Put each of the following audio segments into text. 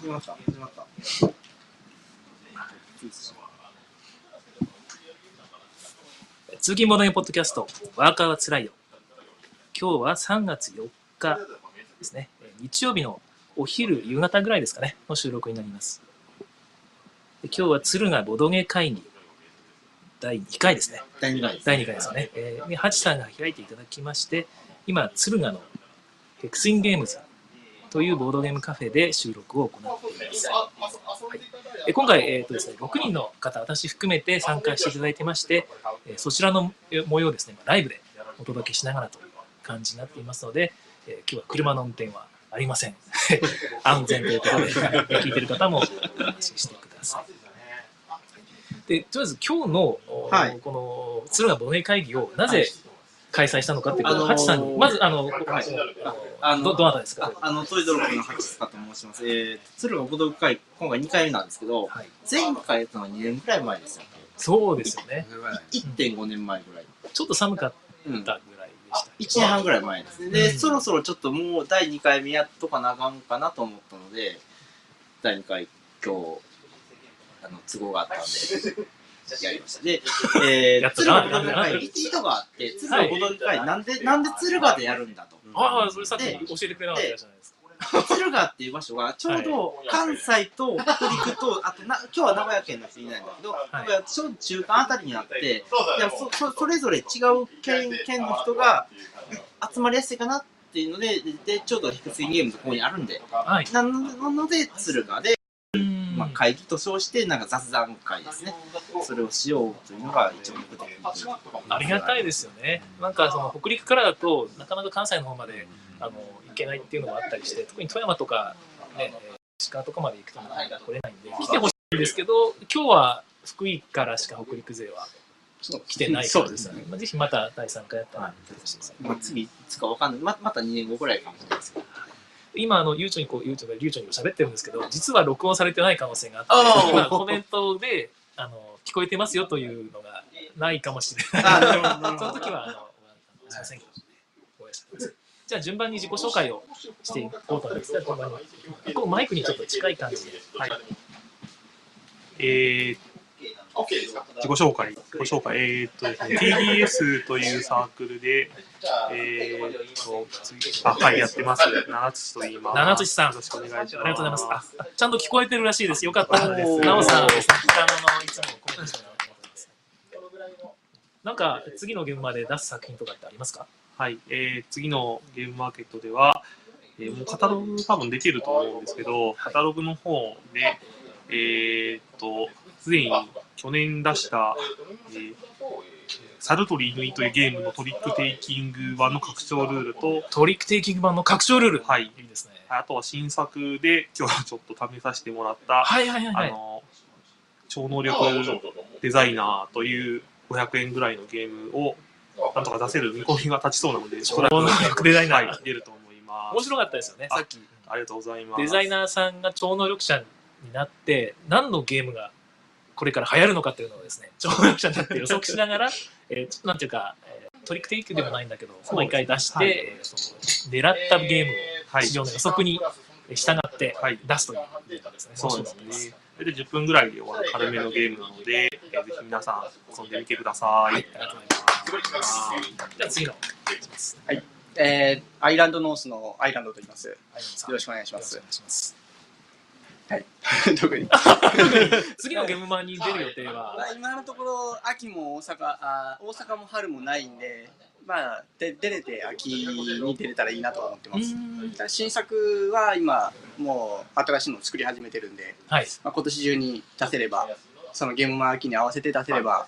始まった始まった通勤ボードゲームポッドキャスト、ワーカーはつらいよ。今日は3月4日ですね。えー日曜日のお昼、夕方ぐらいですかね、の収録になります。で今日は敦賀ボドゲ会議第2回ですね。第2回です第2回ですよね。えーで、ハチさんが開いていただきまして、今、敦賀のヘクスインゲームズというボードゲームカフェで収録を行っています。はい、え今回、えーとですね、6人の方、私含めて参加していただいてまして、えーそちらのえ模様をですね、ライブでお届けしながらという感じになっていますので、えー今日は車の運転はありません。安全ということで、聞いてる方も安心してください。で、とりあえず今日の、おはいこの敦賀忘年会議をなぜ開催したのかっていうハチさんに、まず、あの、はい。ああののど、どなたですか？ああのトイドロップのハチスカと申します。えー鶴岡武道会今回2回目なんですけどはい。前回やったのは2年くらい前ですよ。そうですよね。1.5年前ぐらい。ちょっと寒かっうんたぐらいでした。1年半ぐらい前ですね。で、うん。そろそろちょっともう第2回目やっとかなあかんかなと思ったので、第2回今日、あの、都合があったんで、やりました。で、えー、鶴な。岡ボドゲ会、意図があって、鶴岡ボドゲ会、なんで、なんで鶴岡でやるんだと。ああ、それさっき教えてくれなかったじゃないですか。敦賀っていう場所がちょうど関西と北陸と、あとな今日は名古屋県の人いないんだけど、名古屋ちょうど中間あたりにあって、いやそそそれぞれ違う県県の人が集まりやすいかなっていうので、ででちょうどヒクスインゲームのここにあるんで、はい。なのなので敦賀で、うんまあ、会議と称してなんか雑談会ですね。それをしようというのが一応目的ありがたいですよね。なんかその北陸からだとなかなか関西の方まであの行けないっていうのもあったりして、特に富山とかね、えー石川とかまで行くとなかなか来れないんで、来てほしいんですけど、今日は福井からしか北陸勢は来てないからそうですね。まあぜひまた第3回やったら来てほしい。まあ、次いつかわかんない。ままた2年後ぐらいかもしれないですけど。今あのゆうちょにこうゆうちょが流暢に喋ってるんですけど、実は録音されてない可能性があって、今コメントであの聞こえてますよというのがないかもしれない。その時はあのすいませんけど、ごじゃあ順番に自己紹介をしていこうと思います。順番にこうマイクにちょっと近い感じで。はい。えー、自己紹介、自己紹介、えーっとですね、TBS というサークルで、えーっと、次あ、はい、やってます。七つと言います。七つさんよろしくお願いします。ありがとうございます。ああちゃんと聞こえてるらしいです。よかったです。なおさん、ですね、北野のいつもコメントしてもらってます。なんか次の現場で出す作品とかってありますか？はい、えー、次のゲームマーケットでは、えーもうカタログ多分出てると思うんですけど、カタログの方で、えーっと、すでに去年出した、えーサルトリーヌイというゲームのトリックテイキング版の拡張ルールと、トリックテイキング版の拡張ルール。はい、いいですね。あとは新作で今日はちょっと試させてもらった、はいはいはいはい。あの、超能力デザイナーという500円ぐらいのゲームをなんとか出せる見込みが立ちそうなので、超能力デザイナーはい、出ると思います。面白かったですよね。あさっき。ありがとうございます。デザイナーさんが超能力者になって何のゲームがこれから流行るのかっていうのをですね超能力者になって予測しながら、えーちょっとなんていうか、えートリックテイクでもないんだけど毎回出して、はい狙ったゲームはいを市場の予測に従ってはい出すというゲームですね。そうですね。それで10分ぐらいで終わる軽めのゲームなので、えーぜひ皆さん遊んでみてください。はい、ありがとうございます。じゃあ次の。えー、アイランドノースのアイランドと言います。よはいろしくお願いしますよろしくお願い。特に？次のゲームマンに出る予定はまあ、今のところ、秋も大阪あ、大阪も春もないんで、まあ、で出れて秋に出れたらいいなとは思ってます。新作は今、もう新しいのを作り始めてるんで、はい。まあ、今年中に出せれば、そのゲームマン秋に合わせて出せれば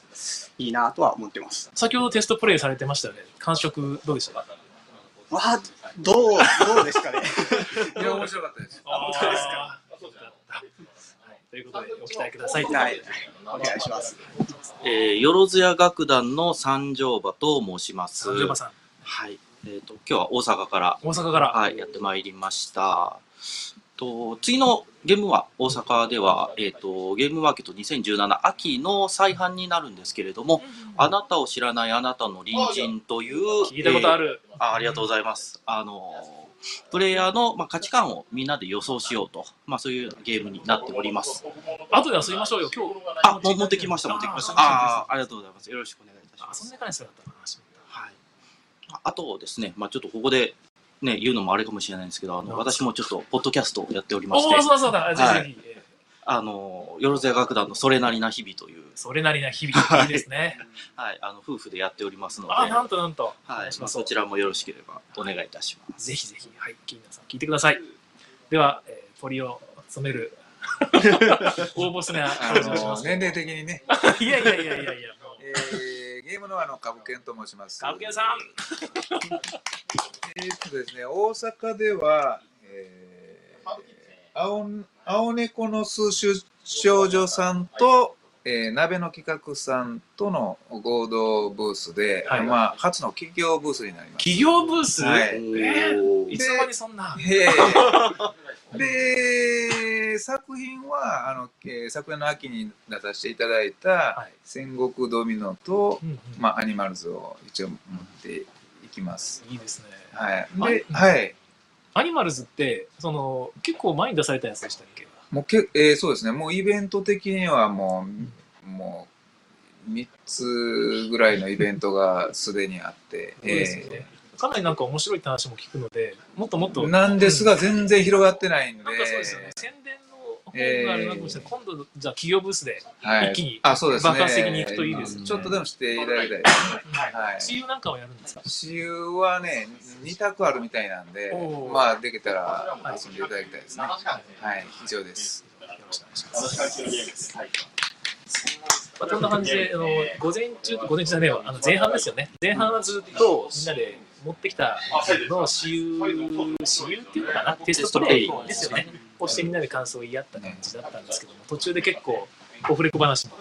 いいなとは思ってます。先ほどテストプレイされてましたよね。感触どうでしたか？わあ、どう、どうですかね。いや、面白かったです。あ本当ですか？ということで、ご期待ください。はい、お願いします。えー、よろずや楽団の三条馬と申します。三条馬さん、はい。えっ、と、今日は大阪から、大阪から。はい、やってまいりました。と、次のゲームは、大阪では、えっ、と、ゲームマーケット2017秋の再販になるんですけれども、あなたを知らないあなたの隣人という、聞いたことある。る。あありがとうございます。あの、プレイヤーの、まあ、価値観をみんなで予想しようと、まあ、そういうゲームになっております。後で遊びましょうよ、今日。あ、もう持ってきました、持ってきました。ああー、ありがとうございます。よろしくお願いいたしあ、ます。そんな感じだったかな、しはい。ああとですね、まあ、ちょっとここで、ね、言うのもあれかもしれないんですけど、あの、私もちょっと、ポッドキャストをやっておりましておお、、そうだそうだ、ぜひぜひ。えーあの、よろずや楽団のそれなりな日々という、それなりな日々、いいですね。はい、あの、夫婦でやっておりますので、あ、なんとなんと。おはいそちらもよろしければお願いいたします。ぜひぜひ、はい、皆さん聞いてください。では、えー、鳥を染める、応募すね、あ感じがします。の年齢的にね、い やいやいやいやいや、もうえーゲームのあの株券と申します。カブケンさん、えーっとですね、大阪では、えー、青青猫の数種少女さんと、えー、鍋の企画さんとの合同ブースで、はい。まあ、初の企業ブースになります。企業ブース、はい。えーいつの間にそんな？へーで作品はあの、えー昨年の秋に出させていただいたはい「戦国ドミノと」うんうん。まあ、アニマルズを一応持っていきます。いいですね。はい、あで、はい、アニマルズって、その、結構前に出されたやつでしたっけ？もうけ、えーそうですね、もうイベント的にはもう、もう3つぐらいのイベントがすでにあって、そうですよね。かなりなんか面白いって話も聞くので、もっともっと。なんですが、全然広がってないんで、なんかそうですよね。宣伝の方があれなのかもしれない。今度、じゃあ企業ブースではい、一気にあそうですね爆発的に行くといいですねちょっとでもしていただきたいですね。はい私有なんかはやるんですか？私有はね、2択あるみたいなんでまあ、できたら遊んでいただきたいですね。はい、以上です。よろしくお願いします。まあ、こんな感じで、あの午前中、午前中じゃねえわ、あの前半ですよね。前半はずっとみんなで持ってきたの私有、私有っていうのかな、テストプレイですよね。こうしてみんなで感想を言い合った感じだったんですけども、途中で結構、オフレコ話も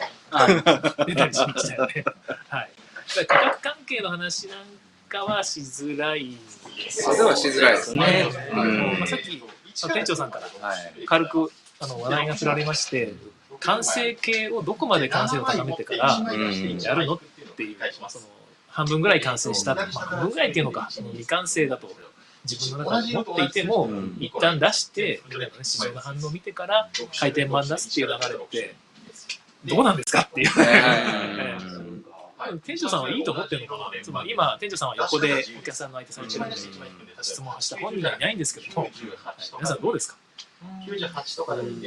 出たりしましたよね。はい。価格関係の話なんかはしづらいですそれはしづらいですね。うんまあ、さっき、店長さんからはい。軽くあの話題が振られまして、完成形をどこまで完成を高めてからやるのっていう、その半分ぐらい完成した、まあ、半分ぐらいっていうのか、その未完成だと自分の中で持っていても、一旦出して、みんなのね、市場の反応を見てから回転版出すっていう流れって、どうなんですかっていう。ええ店長さんはいいと思ってるのかな。つまり今、店長さんは横でお客さんの相手されてるんで、質問をした。本人はいないんですけど。も、皆さんどうですか？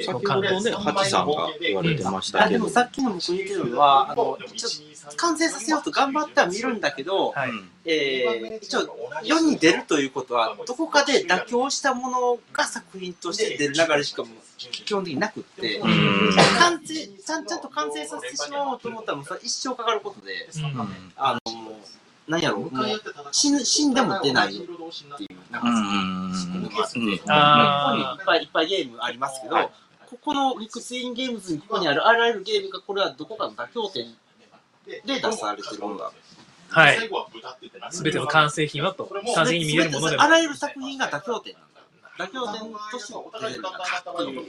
先ほどね、ハチさんが言われてましたあでけど、もさっきの僕言ってるのはあの一応完成させようと頑張っては見るんだけど、はい。えー一応世に出るということはどこかで妥協したものが作品として出る流れしかもう基本的になくって、うん。完成ちゃんちゃんと完成させてしまおうと思ったら一生かかることで、あの何やろうもう死ぬ死んでも出ないっていうなんかうんうんうんあここにいっぱいいっぱいゲームありますけど、ここのミックスインゲームズにここにあるあらゆるゲームがこれはどこかの妥協点で出されてるものだ。はい。すべての完成品はと、完成品に見えるものでもあ。らゆる作品が妥協点なんだ。妥協点として出てるんだっていう。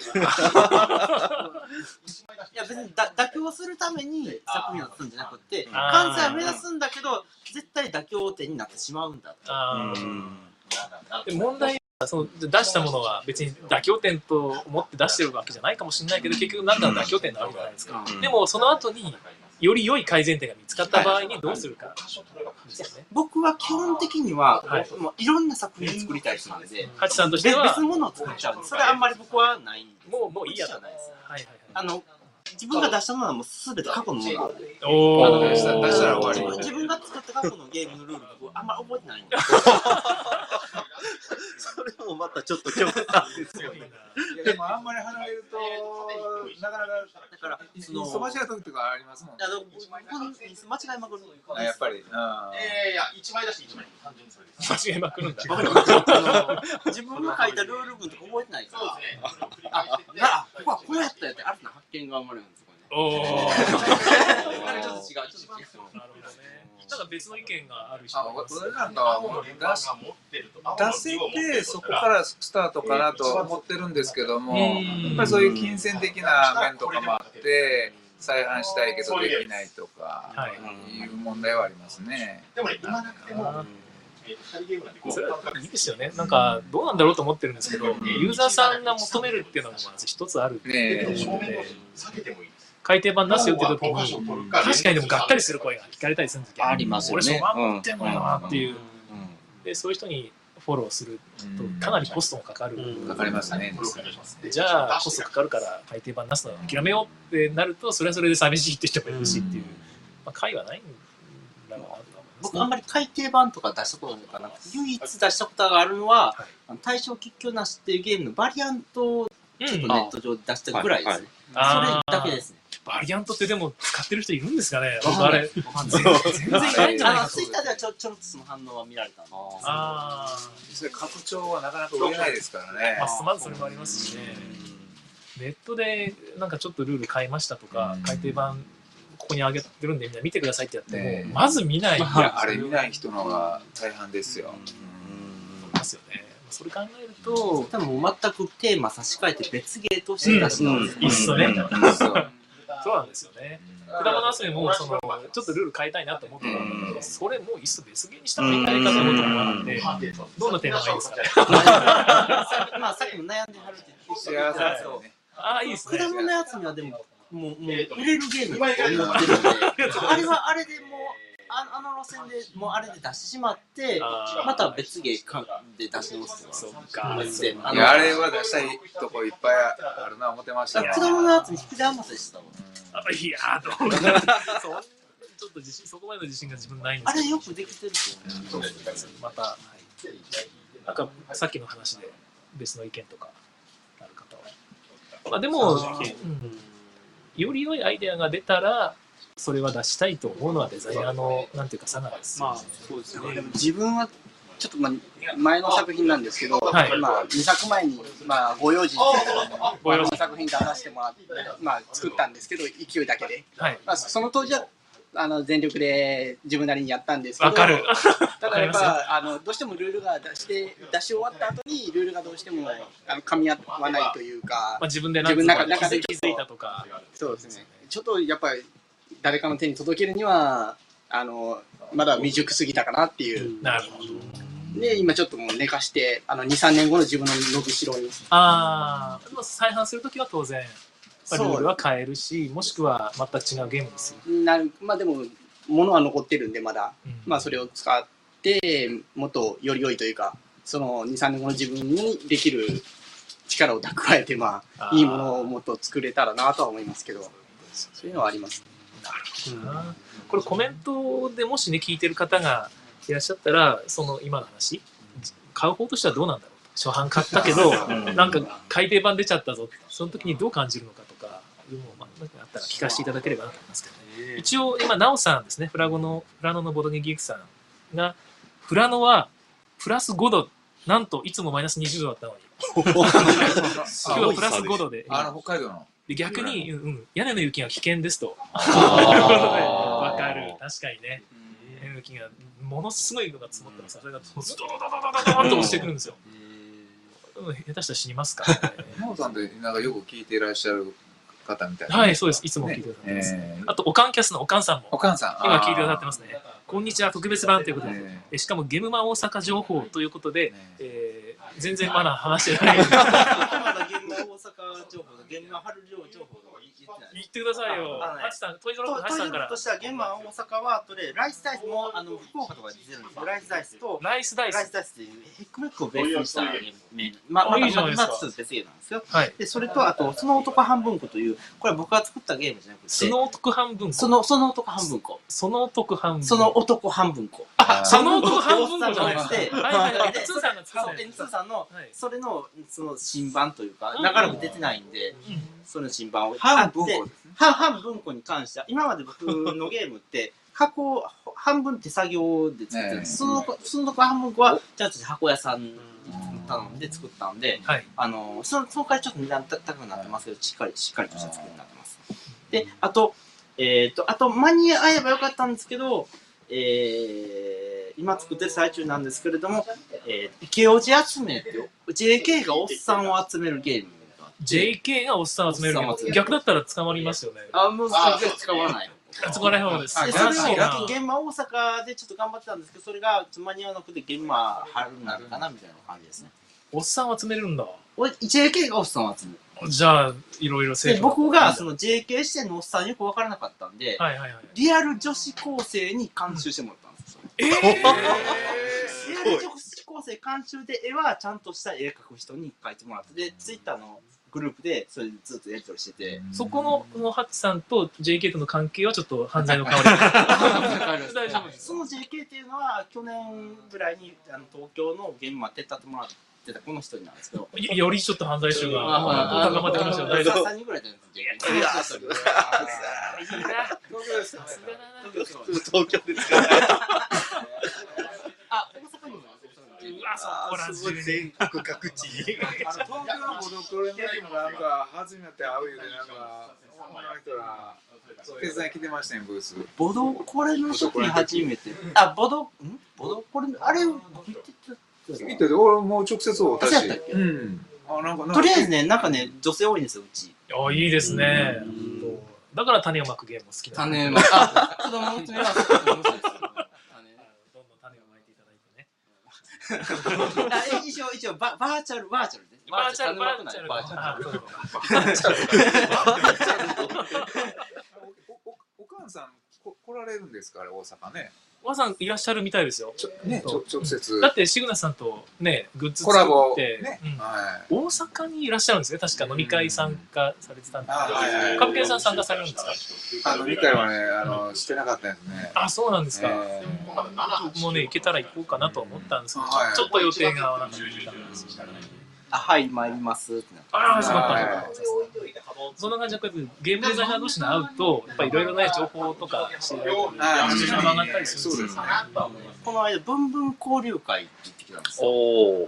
いや別にだ妥協するために作品を出すんじゃなくて、あー。完成は目指すんだけど、絶対妥協点になってしまうんだ。あー。で問題はその出したものは別に妥協点と思って出してるわけじゃないかもしれないけど結局何かの妥協点があるじゃないですか、うん。でもその後により良い改善点が見つかった場合にどうするかですよね僕は基本的には、はいもういろんな作品作りたい人なんで、ハチさんとし別ては別物を作っちゃうんで、それはあんまり僕はないんです。もうもういいやとじゃないです。はいはいあの、自分が出したものはもうすべて過去のものなんで。出したら終わり自分が作った過去のゲームのルール僕あんまり覚えてないんで。それもまたちょっと極端ですよね。いやでもあんまり離れると、なかなか、だから、その、そばしが時とかありますもん。あの、僕間違いまくる。あやっぱり。うんえー、いや、1枚出して1枚。単純にそれです。間違えまくるんだ自分が書いたルール文とか覚えてないから。そうですね。あ、あ、ここはこうやったやって、新たな発見が生まれるんですよね。お ちょっと違う、ちょっと違う。なるほどねなんか別の意見がある人。あがいます俺なんかはもう出せてそこからスタートかなと思ってるんですけどもうん。やっぱりそういう金銭的な面とかもあって再販したいけどできないとかはい。いう問題はありますね。でもね、今なくても、それはいいですよね。なんか、どうなんだろうと思ってるんですけど、ユーザーさんが求めるっていうのがまず一つあるっていうので、改訂版出すよって時に、確かにでもがっかりする声が聞かれたりするんですけど、ありますよね俺そば持ってんのよなっていう。うんで、そういう人にフォローすると、かなりコストもかかる。かかりますね。じゃあ、コストかかるから改訂版出すのは諦めようってなると、それはそれで寂しいって人もいるしっていう、まあ、会はないんだろうな僕あんまり改訂版とか出したことがなくて唯一出したことがあるのは、はい対象吉居なしっていうゲームのバリアントをちょっとネット上で出したぐらいですね。あーそれだけですね。バリアントってでも使ってる人いるんですかね？あれ、全然いないんじゃないかツイッターではちょちょろっとその反応は見られたんですあそれ拡張はなかなか売れないですからね。あ、。まずそれもありますしね。ネットでなんかちょっとルール変えましたとかうん、改訂版ここに上げてるんでみんな見てくださいってやっても、ねまず見ない。いや、あれ見ない人の方が大半ですよ。ますよね。それ考えると、多分もう全くテーマ差し替えて別ゲーとして出したんですいいっすね。そうなんですよね。果物遊びもそのちょっとルール変えたいなと思ってたんだけど、それもういっそ別ゲーにしたらいいんじゃないかと思ったのがあって、どんなテーマがいいですか？ね。まあさっきも悩んではるって言って幸たせけどですよね。ああ、いいですね。果物のやつにはでも、もう、もう売れるゲームって思ってるんで、あれはあれでもう、ああの路線でもうあれで出してしまって、また別ゲーかで出してますよ。そっか。あいや、あれは出したいとこいっぱいあるな思ってましたね。果物のやつに引き出余せしたわ。あいやー、どうかな。そうちょっと自信、そこまでの自信が自分ないんですけどあれよくできてると思う。また、はい、なんかさっきの話で別の意見とかある方は。まあでも、うんより良いアイデアが出たら、それは出したいと思うのはデザイナーの、なんていうか、差がですよまあね。、そうですね。でも自分はちょっとまあ前の作品なんですけど、はいまあ2作前にまあご用心ご用心の作品出させてもらって、まあ作ったんですけど勢いだけで、はい。まあその当時はあの全力で自分なりにやったんですけど、わかる。ただやっぱあのどうしてもルールが出して出し終わった後にルールがどうしてもあの噛み合わないというかまあ、自分で自分の中中で気づいたとか。そうですねちょっとやっぱり誰かの手に届けるにはあのまだ未熟すぎたかなっていう、なるほど。で今ちょっともう寝かしてあの23年後の自分の伸びしろに。ああ、でも再販するときは当然、まあルールは変えるし、もしくは全く違うゲームにする。なる。まあでも物は残ってるんでまだ、うん。まあそれを使ってもっとより良いというかその23年後の自分にできる力を蓄えてまあいいものをもっと作れたらなとは思いますけど。そういうのはありますな。これコメントでもしね聞いてる方がいらっしゃったらその今の話買う方としてはどうなんだろうと初版買ったけどなんか改訂版出ちゃったぞその時にどう感じるのかとかいうのをまあなんかあったら聞かせていただければなと思いますけどね。一応今なおさんですねフラゴのフラノのボドゲギークさんがフラノはプラス5度なんといつもマイナス20度だったのに。今日はプラス5度で。あの、北海道の。で逆に、うんうん、屋根の雪が危険ですと。と いうことで、あーわかる。確かにね。エネルギーがものすごいのが積もったらさそれがズドドドドドドと落ちてくるんですよ。下手したら死にますから、ね。さんってなんかよく聞いていらっしゃる方みたいな、はいそうです。いつも聞いてくださってます、ねえ。ー、あとおかんキャスのおかんさんも。おかんさん。今聞いてくださってますね。こんにちは特別版ということで、しかもゲムマ大阪情報ということで、え。ー、全然まだ話してない。まだゲムマ大阪情報ゲムマ春情報。言ってくださいよ。あのねハチさん、トイゾロッとクハチさんからと。しては現場大阪は後でライスダイスもあの福岡とかで出てるんですよライスダイスとライスダイライスス。ダイスっていうヘックメックをベースにしたゲームまあまあだいいじゃないですかまだちょっと別ゲームなんですよはい。でそれとあとその男半分子というこれは僕が作ったゲームじゃなくてその男半分子。そのその男半分子その男半分子。その男半分子あその男半分子じゃないてはいはいはい。でツーさんが作ったそうでツーさんのはいそれのその新版というかうん長らく出てないんでその新版を。半分で子ですね。半半分子に関しては今まで僕のゲームって 箱を半分手作業で作ってるんです、ええ。そのその半分子はちゃんと箱屋さんに頼んで作ったんで、はい。あのそのその回ちょっと値段高くなってますけどしっかりしっかりとした作りになってます。であとえっ、とあと間に合えばよかったんですけどえー今作ってる最中なんですけれども、えー、池オジ集めっていう JK がおっさんを集めるゲーム JK がおっさんを集めるけどおっさんを集める逆だったら捕まりますよね。あもう全然使わないあそこら辺です。あで素晴それをらしいな。現場大阪でちょっと頑張ってたんですけどそれが間に合わなくて現場春になるかなみたいな感じですねおっさん集めれるんだ。俺 JK がおっさんを集めるじゃあ、いろいろで僕がその JK 視点のおっさんよく分からなかったんで、はいはいはい。リアル女子高生に監修してもらったんですよ、えリアル女子高生監修で絵はちゃんとした絵描く人に描いてもらってでツイッターのグループでそれでずっとやり取りしててそこの、このハッチさんと JK との関係はちょっと犯罪の香りが。大丈夫です。その JK っていうのは去年ぐらいにあの東京の現場手伝ってもらってたこの一人なんですけどよよりちょっと犯罪臭があ高まってきましたよ。大丈夫。3人ぐらいだよ JK いいな。さすがだな。東京ですかあ大阪にもうわ、そこら中に。全国各地に。あの東京のボドクレの時もなんか初めて会うようでなんか。女の人ら手伝い来てましたねブース。ボドコレの時に初めて。あボドん？ボドコレあれ見てて俺もう直接おったし。あそうやったっけ？うん。あなんかなんか。とりあえずね、なんかね、女性多いんですよ、うち。あ、いいですね。だから種をまくゲームも好きなんで種まあ、子供の爪はすごく面白いですよ。どんどん種をまいていただいてね。あ一応、一応バ、バーチャル、バーチャルで。バーチャル、バ種まくないーチャル。バーチャル。おおおかんさんこ来られるんですかあれ大阪ねおばさんいらっしゃるみたいですよ。ねちょ直接。だって、シグナさんとね、グッズコラボ作って、ねうん。はい。大阪にいらっしゃるんですね。確か。飲み会参加されてたんでカプケンさん参加されるんですか？あの理解はねあのしてなかったですね。あ、そうなんですか。もね、行けたら行こうかなと思ったんですけど、はい。ちょっと予定が合わなかったんで。すあ、はい、参ります。ああ、そうだったはそんな感じで、こうやってゲームデザイナー同士で会うと、やっぱりいろいろね、情報とか知り合いとか、モチベーションが上がったりするんですよね。この間、ブンブン交流会って言ってきたんですよ。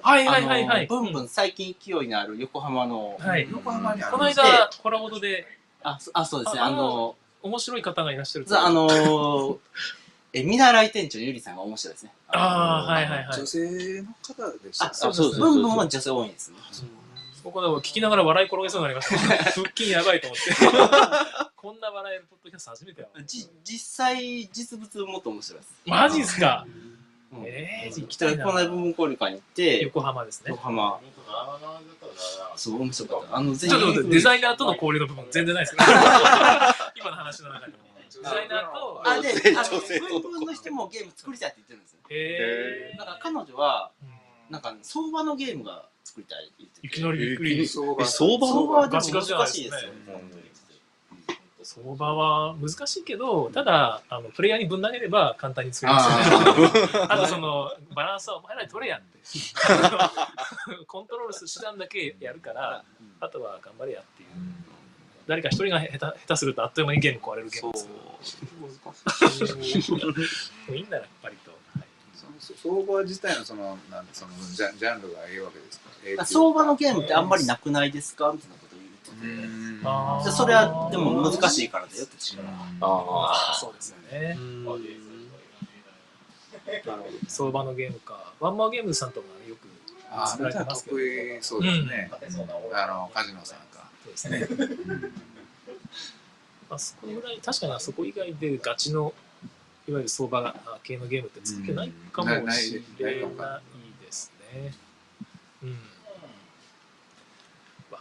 はいはいはいはい。あのブンブン最近勢いのある横浜の、はい。横浜にあるこの間、コラボドであ、そあそうですね、ああの、面白い方がいらっしゃるあのー、え、見習い店長のゆりさんが面白いですね。ああ、はいはいはい女。性の方でしたあ、ねそうそうです。ブンブンは女性多いんですね。ここでも聞きながら笑い転げそうになりました。腹筋やばいと思って。こんな笑えるポッドキャスト初めてやわ。じ実際、実物もっと面白いです。マジっすか？うんええ、行きじゃあたいなこ。の間、ブンブン交流会に行って、横浜ですね横。浜、そう、面白かった。あの、ぜちょっとデイザイナーとの交流の部分全然ないですけど。今の話の中でも。デザイナーと、あ、で、女あの、ブンブンの人もゲーム作りたいって言ってるんですよ。へえ。だから彼女は、うんなんか、相場のゲームが作りたいって言ってて。いきなりびっくり。相場相場は難しいですよ。相場は難しいけど、ただ、あのプレイヤーにぶん投げれば簡単に作れますよね。あとそのバランスはお前らに取れやって。コントロールする手段だけやるから、あとは頑張れやっていう。誰か一人が下手下手するとあっという間にゲーム壊れるゲームです。もういいんだな、やっぱり相場自体のそのなんそのジャジャンルがいいわけですか？か相場のゲームってあんまりなくないですか？みたいなことを言ってて。でそれはでも難しいからだよってあそうですよね。相場のゲームか。ワンマーゲームズさんとかよくあられてますけど。得意そうですね、あのカジノさんかそうですね。あそこぐらい、確かにあそこ以外でガチの、いわゆる相場系のゲームって作ってないかもしれないですね。うん。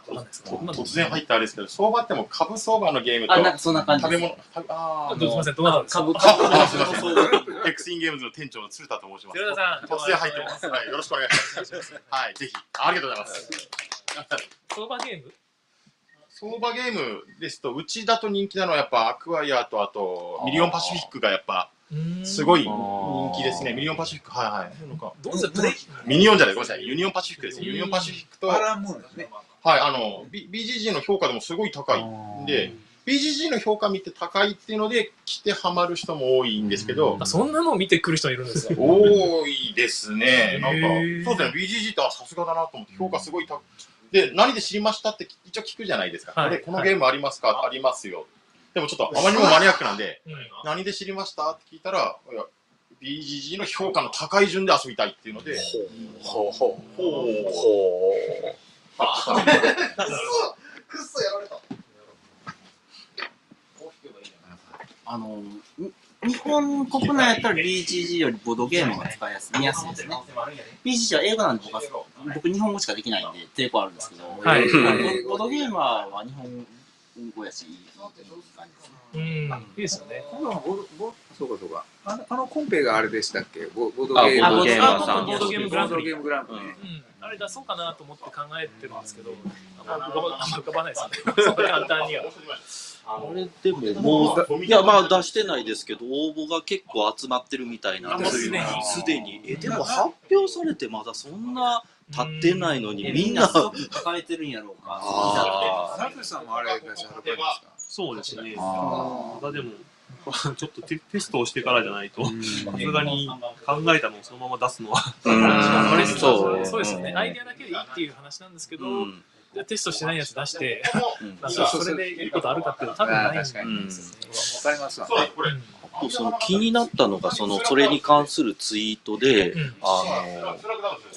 突然入ったあれですけど、相場ってもう株相場のゲームとあ、なんかそんな感じ食べ。物、あーどうすみません、どうなんですか？株、あ株、あすみません。エクスインゲームズの店長の鶴田と申します。寺田さん、突然入ってます。はい、よろしくお願いします。はい、ぜひ。ありがとうございます。相場ゲーム？相場ゲームですと、うちだと人気なのはやっぱアクアイアと、あと、ミニオンパシフィックがやっぱ、すごい人気ですね。ミニオンパシフィック、はいはい。ミニオンじゃない、ごめんなさい。ユニオンパシフィックですね。ユニオンパシフィックと、はい、バランムーンですね。あの、B- BGG の評価でもすごい高い。んで、BGG の評価見て高いっていうので、来てハマる人も多いんですけど。あ、そんなのを見てくる人いるんですか 多いですね。なんかそうですね、BGG ってあさすがだなと思って、評価すごい高い。で、何で知りましたって一応聞くじゃないですか。はい。これ、このゲームありますか、ありますよ。でもちょっとあまりにもマニアックなんで、うん。何で知りましたって聞いたら、いや BGG の評価の高い順で遊びたいっていうので、ほうほうほう。ほくっそやられた。あの、に日本国内やったら BGG よりボードゲームが使いやすい、見やすいですね。BGG は英語なんで僕は、僕日本語しかできないんで抵抗あるんですけど、はい。ボボードゲーマーは日本語やし、いい感じですね。うん、いいですよね。今度はボボそうかそうか。あのあのコンペがあれでしたっけ？ボボードあゲーム。ボードゲーマーさんボードゲームグランプリ。ボードゲームグランプリね。うん、あれ出そうかなと思って考えてるんですけど、あんま浮かばあんま浮かばないですよね。そんな簡単には。あれでももう、いやまあ出してないですけど、応募が結構集まってるみたいなんですあもうすでにすでに。え、でも発表されてまだそんな経ってないのに、みんな。抱えてるんやろうか。あナトさんもあれ出しはる感じですか？そうですね。あまだでも、ちょっとテテストをしてからじゃないと、さすがに考えたのをそのまま出すのは、そう。そうですよね。アイデアだけでいいっていう話なんですけど、うん。テストしてないやつ出して、うん。なんかそれでいいことあるかっていうと多分ないんですよね。うん。わかりますわね。あとその気になったのが、その、それに関するツイートで、うんあの、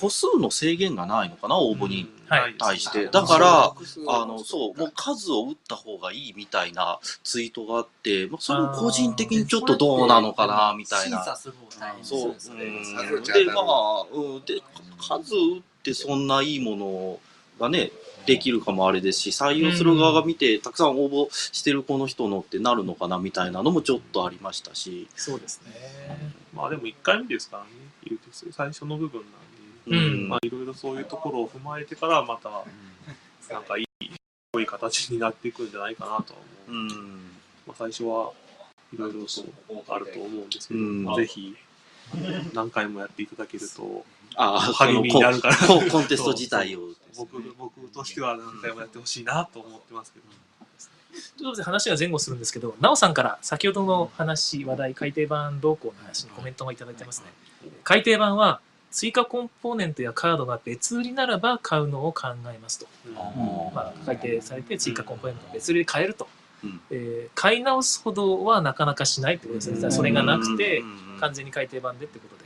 個数の制限がないのかな、応募にはい対して。だから、あの、そう、もう数を打った方がいいみたいなツイートがあって、まあ、それも個人的にちょっとどうなのかな、みたいな。審査する方大変そう。ですね。うんで、まあ、うん、で、数打ってそんないいものがね、できるかもあれですし、採用する側が見て、たくさん応募してるこの人のってなるのかな、みたいなのもちょっとありましたし。そうですね。まあでも1回目ですからね、言うて最初の部分なんで、うんまあいろいろそういうところを踏まえてから、また、なんかいい、良い形になっていくんじゃないかなとは思う。うん。まあ最初はいろいろとあると思うんですけど、うんぜひ、何回もやっていただけると、ああ、励みになるからコンコンテスト自体を。僕僕としては何回もやってほしいなと思ってますけど。ということで話が前後するんですけど、なおさんから先ほどの話、話題、改訂版動向の話にコメントもいただいてますね。改訂版は追加コンポーネントやカードが別売りならば買うのを考えますと。まあ、改訂されて追加コンポーネントが別売りで買えると。うんえー買い直すほどはなかなかしないってことですね。それがなくてう、ん完全に改訂版でってことで。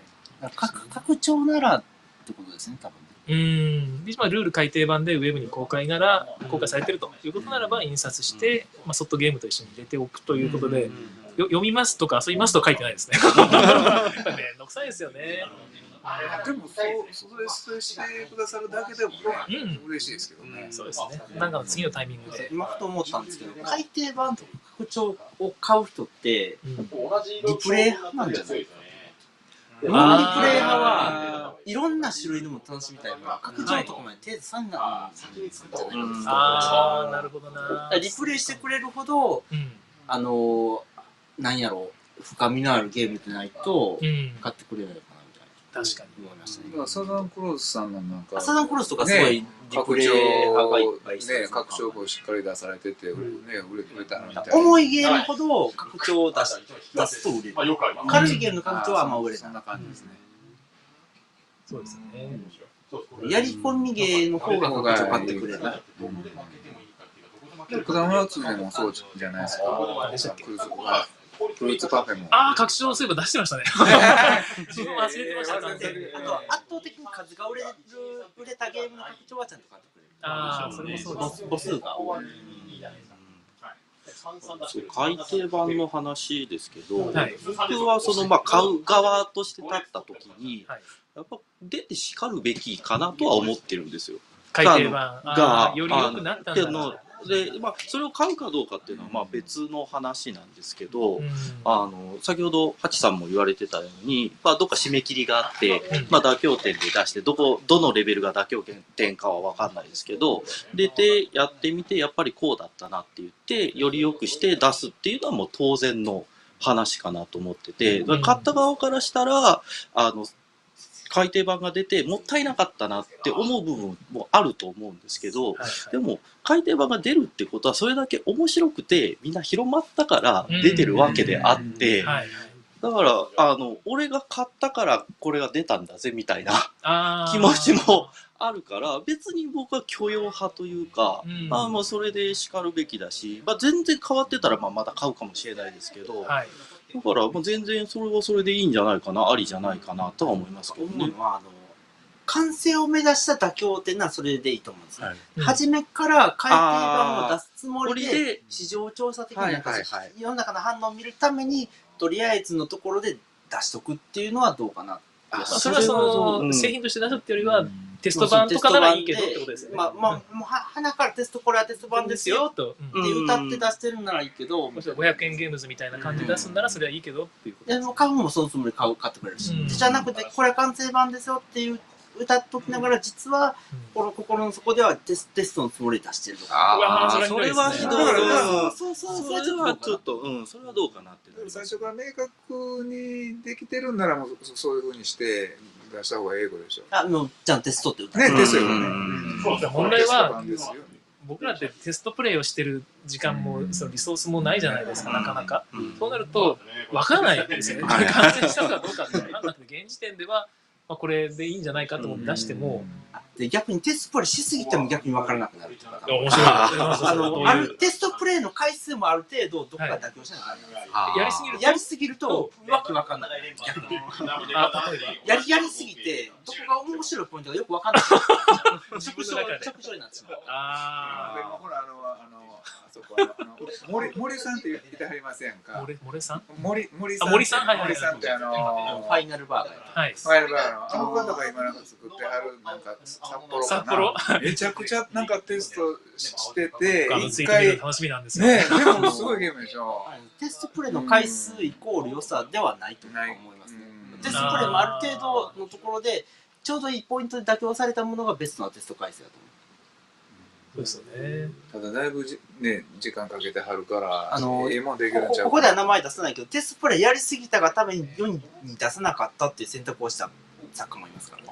拡拡張ならってことですね、多分ね。うーん。でまあ、ルール改訂版でウェブに公開なら、公開されてるということならば、印刷して、まあ、ソフトゲームと一緒に入れておくということで、よ読みますとか遊びますと書いてないですね。めんどくさいですよね。でもそうそれそれしてくださるだけでもね、うん嬉しいですけどね。そうですね。なんかの次のタイミングで。今ふと思ったんですけど、改訂版とか拡張を買う人って、うんリプレイ派なんじゃない？ですか。ーノンリプレイ派はいろんな種類のも楽しみたいから、拡張とかまで手で3段先に作るんじゃないですか。あー、なるほどな。リプレイしてくれるほど、うん。あのー、なんやろう、深みのあるゲームでないとう、ん。買ってくれないのか。確かに。思いましたねだ。からサザンクローズさんのなんか、サザンクロスとかすごいリプレがいっぱいいね、拡張をしっかり出されてて、ね、売れ売れたみたいな。重いゲームほど拡張を出し出すと売れる。軽いゲームの拡張はあんま売れない。そんな感じですね。そうですね。やり込みゲーの方が拡張買ってくれる。果物つでもそうじゃないですか。フルーツパフェも。あー、拡張そういえば出してましたね。自分忘れてました、完全に。あと圧倒的に数が売れる売れたゲームの拡張はちゃんと買ってくれる。あー、それもそうです。母数が多い。そう。改訂版の話ですけど、はい僕はその、まあ、買う側として立った時に、はいやっぱ出てしかるべきかなとは思ってるんですよ。改訂版。がより良くなったんだ。で、まあ、それを買うかどうかっていうのはまあ別の話なんですけど、うんあの先ほどハチさんも言われてたように、まあ、どっか締め切りがあって、うんまあ、妥協点で出してどこどのレベルが妥協点かは分かんないですけど出てやってみてやっぱりこうだったなって言ってより良くして出すっていうのはもう当然の話かなと思ってて、うん買った側からしたらあの改訂版が出てもったいなかったなって思う部分もあると思うんですけど、でも改訂版が出るってことはそれだけ面白くてみんな広まったから出てるわけであって、はい。だからあの俺が買ったからこれが出たんだぜみたいな気持ちもあるから別に僕は許容派というか、うん。まあまあそれで叱るべきだし、まあ、全然変わってたらまあまた買うかもしれないですけど、はい。だからもう全然それはそれでいいんじゃないかなありじゃないかなとは思いますけどね思う。のは、あの、完成を目指した妥協っていうのはそれでいいと思うんですよ。はい初めから改訂版を出すつもりで、市場調査的になんかはいはいはい世の中の反応を見るために、とりあえずのところで出しとくっていうのはどうかな。あそれはその、うん製品として出すっていうよりは、テスト版とかならいいけどってことですよね。まあ、まあ、もうは、鼻からテスト、これはテスト版ですよっと。て歌って出してるならいいけど、もし500円ゲームズみたいな感じで出すんならそれはいいけどっていうことでも買う方もそのつもりで買う買ってくれるし、うんじゃなくて、これは完成版ですよっていう歌っときながら、実は、この心の底ではテステストのつもりで出してるとか。ああ、それはひどい。そうそうそれはちょっと、うん、それはどうかなって。最初から明確にできてるんならもうそそういうふうにして出した方が英語でしょ。あ、もう、ちゃんとテストって歌ね、うですよね。うん。問題はテスト版ですよ。僕らってテストプレイをしてる時間もそのリソースもないじゃないですか、なかなか。うん。そうなると、分からないんですよね。これ完成したかどうかって分からなくて、現時点では、まあ、これでいいんじゃないかと思って出しても、で、逆にテストプレイしすぎても逆に分からなくなるとか。面白い。あの、テストプレイの回数もある程度、どっか妥協しないとダメやりすぎるとやりすぎると、わけわかんない。逆やり、やりすぎて、どこが面白いポイントがよくわかんない。直所、自分の中で直所になってしまう。あでもほら、あの、あの、あそこ、あの、あの森森さんって言ってはりませんあ、か？森森さん？森森さん。あ森さん？はいはいはい森さんってあのフ、ァイナルバーガー。はい。ファイルバーのあの方が今なんか作ってはるなんか札幌か札幌なめちゃくちゃなんかテストしててあのツ一回楽しみなんですよ。ねでもすごいゲームでしょテストプレイの回数イコール良さではないと思いますね。テストプレイもある程度のところで、ちょうどいいポイントで妥協されたものがベストなテスト回数だと思う。そうですよね。ただだいぶじね時間かけてはるからあのええもんできるんちゃうこここでは名前出さないけど、テストプレイやりすぎたがために世に出さなかったっていう選択をした作家もいますからね。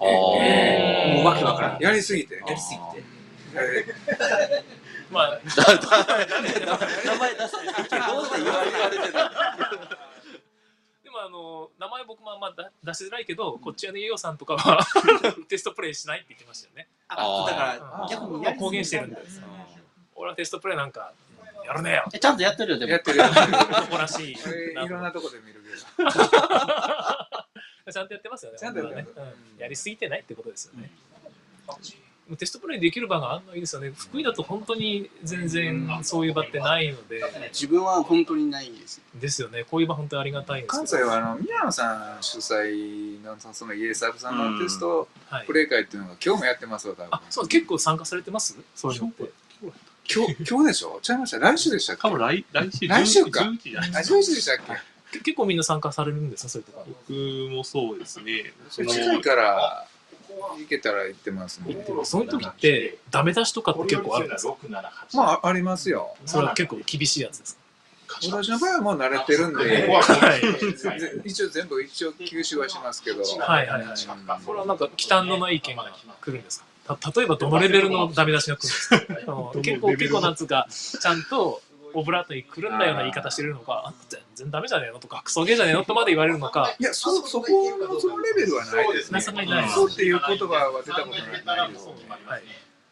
もうわけわからない。やりすぎてやりすぎて。えまあ、名前出さないけど、どうせ言われてる。でもあの、名前僕もあんま出出しづらいけど、こっちはね、イオさんとかは テストプレイしないって言ってましたよね。あ、だから逆に公言してるんで。俺はテストプレイなんか、やるねよ。えちゃんとやってるよ、でも。やってるやってる男らしい。俺いろんなとこで見るけど ちゃんとやってますよね。ちゃんとやね。うん。やりすぎてないってことですよね。テストプレイできる場があんのいいですよね。福井だと本当に全然そういう場ってないので、自分は本当にないです。ですよね。こういう場本当にありがたいんです関。西はあの宮野さん主催のそのイエサブさんのテストはい。プレイ会っていうのが今日もやってますよ多分。あ、そう、結構参加されてます？そういうのって。今日今日でしょ？ちゃいました。来週でしたっけ？多分来来週来週か。11時じゃないあ11時でしたっけけ？結構みんな参加されるんですか？そういうとこ僕もそうですね。その近いから行けたら行ってますね。そういう時って、ダメ出しとかって結構あるんですか？まあありますよ。それは結構厳しいやつです私の場合はもう慣れてるんで。かはい。全然一応全部一応吸収はしますけど。はいはいはい。これはなんか、忌憚のない意見が来るんですか？た例えばどのレベルのダメ出しが来るんですか？結構、結構なんつうか、ちゃんとオブラートにくるんだような言い方してるのか、あ全然ダメじゃねえのとか、クソゲーじゃねえのとまで言われるのか、いやそそこのそのレベルはないですね。なさがいないそうっていう言葉は出たことないですねはい。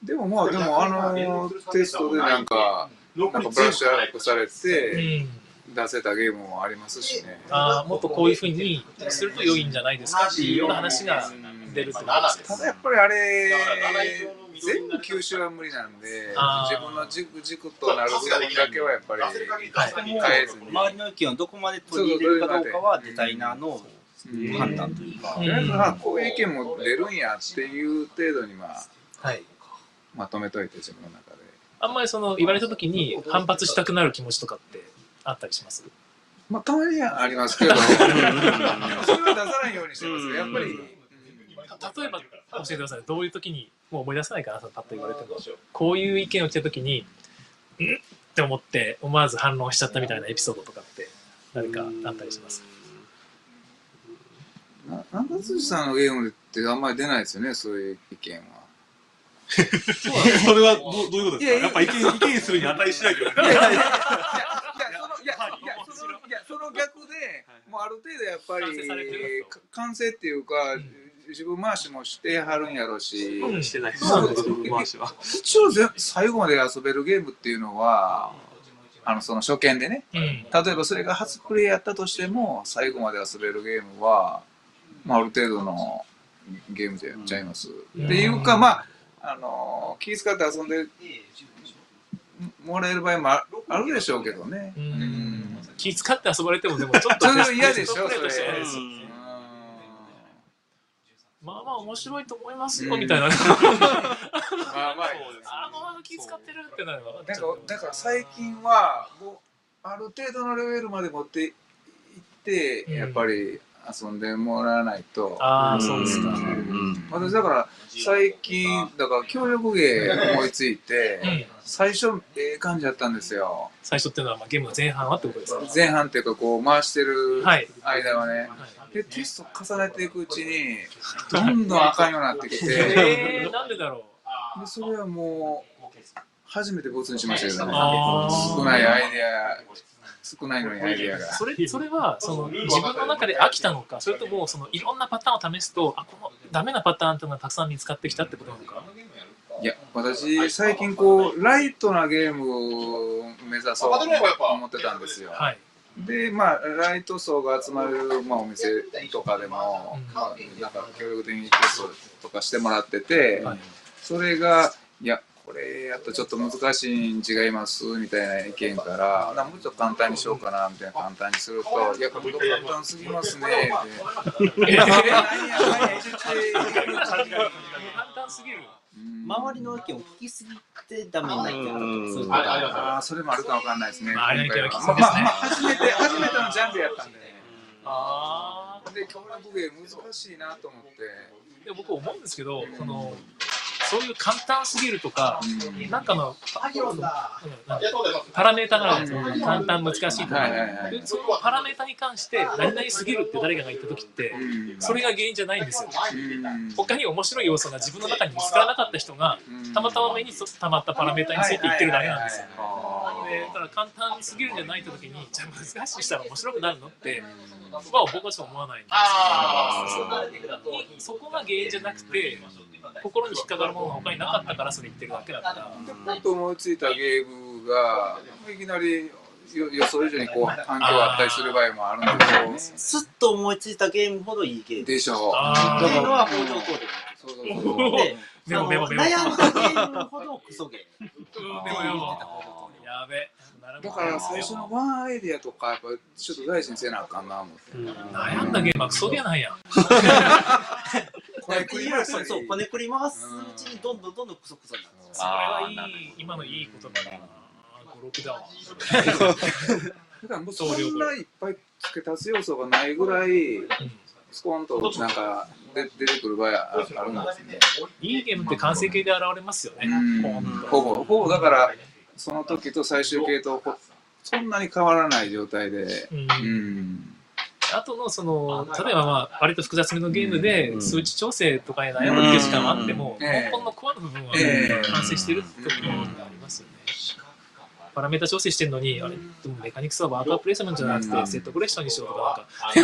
でもまあでもあのテストでなんかなんかブラッシュアップされうてん。出せたゲームもありますしね。あーもっとこういうふうにすると良いんじゃないですかっていうような話が出るってことですただやっぱりあれ全部吸収は無理なんで自分の軸軸となる部分だけはやっぱり変えずに。周りの意見をどこまで取り入れるかどうかはデザイナーのうん判断というか。とりあえずまあこういう意見も出るんやっていう程度にまあはい。まとめといて自分の中で。あんまりその言われた時に反発したくなる気持ちとかってあったりします？まあたまにはありますけど。それは出さないようにしてますよやっぱり。た例えば教えてください。どういう時にもう思い出せないかなそのパッと言われても。こういう意見を聞いた時にん？って思って思わず反論しちゃったみたいなエピソードとかって何かあったりします？な中辻さんのゲームってあんまり出ないですよねそういう意見は。それはどどういうことですか？やっぱ意見意見するに値しないけないいや。いやいやいや そのいやいやそのいやその逆でもうある程度やっぱり完成されてると。か完成っていうか、自分回しもしてはるんやろし、うんしてないです一応ぜ最後まで遊べるゲームっていうのはあのその初見でね。うん。例えばそれが初プレイやったとしても最後まで遊べるゲームは、まあ、ある程度のゲームじゃちゃいます。うん。っていうかまああの気遣って遊んでもらえる場合もああるでしょうけどね。うん。うん。気遣って遊ばれてもでもちょっと嫌でしょそれまあまあ面白いと思いますようん。みたいな。まあまああのまま気遣ってるってなれば。なんかだから最近はもうある程度のレベルまで持っていって、うん。やっぱり遊んでもらわないと。ああそうですか。うん。私だから最近だから協力芸思いついて、うん。最初ええ感じだったんですよ。最初っていうのはまあゲームの前半はってことですか？前半っていうかこう回してるはい。間はね、はいでテスト重ねていくうちにどんどんあかんようになってきて。えー、なんでだろう。でそれはもう初めてボツにしましたけどね。少ないアイデア少ないのにアイデアが。それそれはその自分の中で飽きたのかそれともそのいろんなパターンを試すとあこのダメなパターンっていうのがたくさん見つかってきたってことなのか？いや私最近こうライトなゲームを目指そうと思ってたんですよ。はいでまあライト層が集まる、まあ、お店とかでも、うん。まあ、なんか協力的にテストとかしてもらってて、はい。それがいやこれやっとちょっと難しいん違います？みたいな意見からなもうちょっと簡単にしようかなみたいな簡単にするとい。やこれ簡単すぎますねって。え簡単すぎるうん周りの意見を聞きすぎてダメになってるとかうん。そういうこと。ああそれもあるかわかんないですね。周りの意見は。聞きすねまあまあ初めて初めてのジャンルやったんで。ね。あで協力芸難しいなと思って。ーでも僕思うんですけどそのそういう簡単すぎるとかなんかのパラメータがあるじゃないですか簡単難しいとか。はいはいはい。でそのパラメータに関して何々すぎるって誰かが言った時ってそれが原因じゃないんですよ。うん。他に面白い要素が自分の中に見つからなかった人がたまたま目にたまったパラメータについて言ってるだけなんですよ。ねでだから簡単すぎるんじゃないって時にじゃあ難しくしたら面白くなるのってまあ僕はちょっと思わないんですよ。そこが原因じゃなくて心に引っかかるものが他になかったからそれ言ってるだけだから。パッと思いついたゲームがいきなりよ予想以上にこう反響あったりする場合もあるんだけど。すっと思いついたゲームほどいいゲームっでしょ。う。あー。ていうのは北条東そうそうそうででメモメモメモ悩んだゲームほどクソゲーうん。でもでも。やべだから最初のワンアイディアとかやっぱちょっと大事にせなあかんな思って。悩んだゲームはクソゲーなん。や これ繰り返したりそうこねくり回す。うちにどんどんどんどんクソクソになるそれはいい今のいい言葉だな。語録だわだからもうそんないっぱい付け足す要素がないぐらいスコーンとなんかで出てくる場合ああるんですね。いいゲームって完成形で現れますよね。うん。ほぼほぼだからその時と最終形とほそんなに変わらない状態で。うんうんあとのその例えばまあ割と複雑めのゲームでうん。数値調整とかに悩むっていう時間はあっても根本のコアの部分はええ。完成してる時もありますよね。パラメータ調整してるのに、あれ、でもメカニクスはワーカープレイスメントじゃなくて、うん。セットプレッションにしようとか、な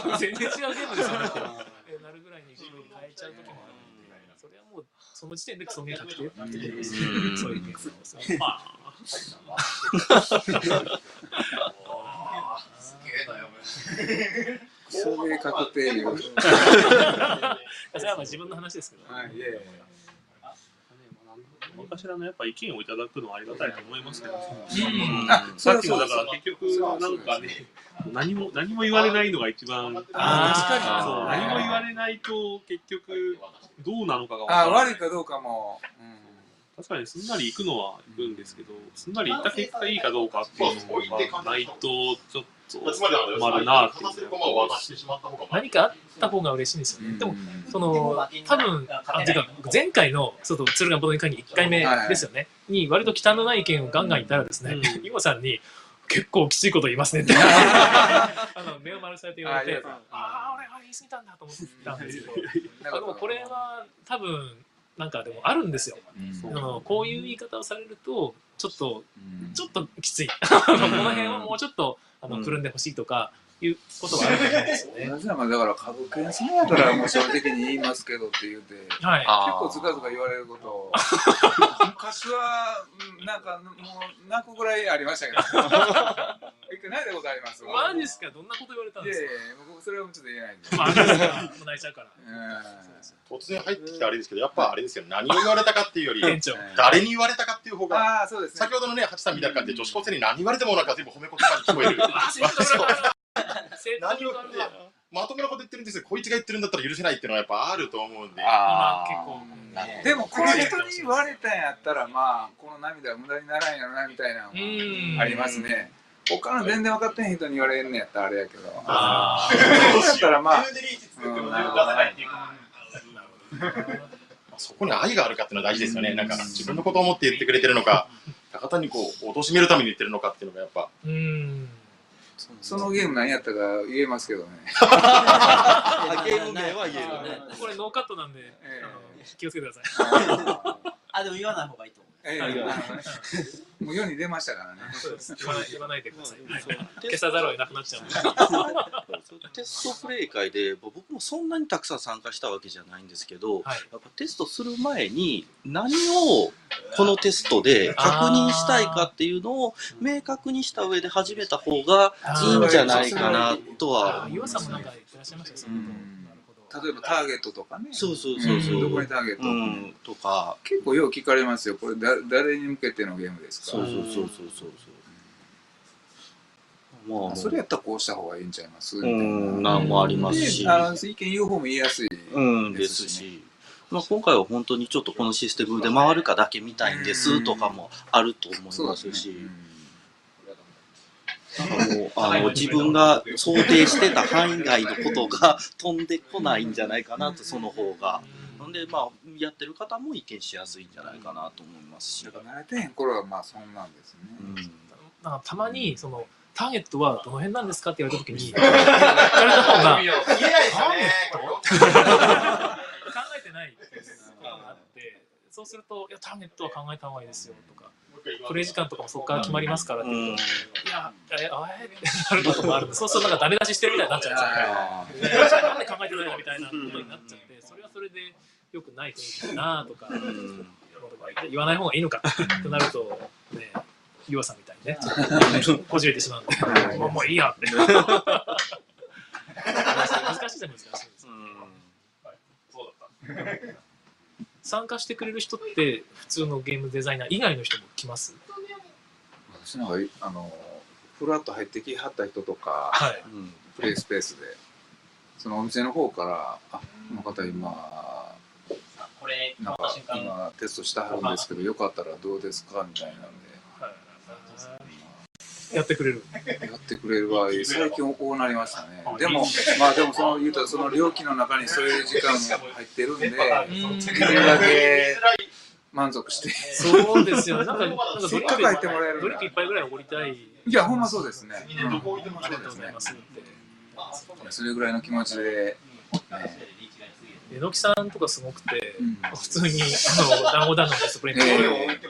んか、全然違うゲームですよね。ってなるぐらいに変えちゃう時もあるんで、それはもう、その時点でクソゲー確定ってことですようん。そういうゲームですよ。まあ それ確定いう。それはまあ自分の話ですけど。はい、いえいえ何かしらのやっぱ意見をいただくのはありがたいと思いますけど、あ、さっきそうそうもだから結局なんかね、何も何も言われないのが一番、そうあー何も言われないと結局どうなのかが分かあ、らない。悪いかどうかも。うん確かにすんなり行くのは行くんですけど、すんなり行った結果いいかどうかっていうのがないとちょっと困るなっていう。何かあった方が嬉しいんですよね。でも、うんその、多分あ、てか、前回の、ちょっと、敦賀ボトニ会議1回目ですよね。に、割と忌憚のない意見をガンガン言ったらですねう、ん。イゴさんに、結構きついこと言いますねって。あの、目を丸されて言われて、あああ、俺は言い過ぎたんだと思ったんですけど、でもこれは多分、なんかでもあるんですよ。あのこういう言い方をされると、ちょっと、うんちょっときつい。この辺はもうちょっと、あの、くるんでほしいとか、いうことはあると思うんですよね。私なんかだから株券さんやからもう正直に言いますけどって言うて結はい。構ずかずか言われることを昔はうんなんかもう泣くぐらいありましたけど一回泣いたことありますマジですか？どんなこと言われたんいやいですか？や僕それはちょっと言えないんでまあ、あれですか？泣いちゃうから。うん突然入ってきてあれですけど、やっぱあれですよ、何を言われたかっていうより。誰に言われたかっていう方が、ああそうですね先ほどのね、ハチさんみたいな感じで女子高生に何言われてもなんか全部褒め言葉に聞こえる。何をが まともなこと言ってるんですよ、こいつが言ってるんだったら許せないっていうのはやっぱあると思うんで。今結構。でもこの人に言われたんやったらまあこの涙は無駄にならんやろなみたいなの。ありますね他の全然分かってへん人に言われんねやったらあれやけどあそうやったらまあうんそこに愛があるかっていうのは大事ですよね。なんか自分のことを思って言ってくれてるのか、ただ単にこう、貶めるために言ってるのかっていうのがやっぱ。ーうん。そのゲーム何やったか言えますけどねあ ゲーム名は言えるね。これノーカットなんで、気をつけてください。あ、でも言わない方がいいと思う。ええあのねもう世に出ましたからね。そうです。言わない言わないでください。消さざるを得なくなっちゃう。んで。テストプレイ会で僕もそんなにたくさん参加したわけじゃないんですけど、はい。やっぱテストする前に何をこのテストで確認したいかっていうのを明確にした上で始めた方がいいんじゃないかなとはあ、岩さんもなんか言ってらっしゃいましたよ、そうん。なるほど。例えばターゲットとかね。そうそうそうそう、ん。どこにターゲット、うん、とか。結構よう聞かれますよ。これだ誰に向けてのゲームですか？そうそうそうそうそう。まああそれやったらこうした方がいいんちゃいます？みたういんなんもありますし。であの意見言う方も言いやすい、うんですし、まあ、今回は本当にちょっとこのシステムで回るかだけ見たいんですとかもあると思いまですし、あの自分が想定してた範囲外のことが飛んでこないんじゃないかなとその方が。なんでまあやってる方も意見しやすいんじゃないかなと思いますし。だから慣れてへん頃はまあそんなんですね、うんなんかたまに、その、ターゲットはどの辺なんですかって言われたときに、言われた方が、言えないですよね。考えてないっていうのがあって、そうすると、いや、ターゲットは考えた方がいいですよとか、プレイ時間とかもそこから決まりますからって言うと、いや、え、あえってなることもあるんで、そうするとなんかダメ出ししてるみたいになっちゃうんですよ。あなん。で考えてないのみたいなことになっちゃって、それはそれで良くない雰囲気だなとか、うん言わない方がいいのかってなると、ね、岩さんみたいにね、こじれてしまうんで、もういいやって。難しいじゃ難しいです。参加してくれる人って、普通のゲームデザイナー以外の人も来ます？私なんかあのフラッと入ってきはった人とかはい。うんプレイスペースでそのお店の方から「あこの方今これ、なんか今テストしてはるんですけどよかったらどうですか?」みたいなんでやってくれる。やってくれる場合最近こうなりましたね。でもまあでもその言うたらその料金の中にそ ういう時間が入ってるんでできるだけ満足して。そうですよね。なんか、なんかせっかく入ってもらえるドリンク一杯ぐらいおごりたい。いやほんまそうですね、うん、ありがとうございますって。それぐらいの気持ちで、えのきさんとかすごくて、うん。普通に、あの、団子団子のテストプレイのえ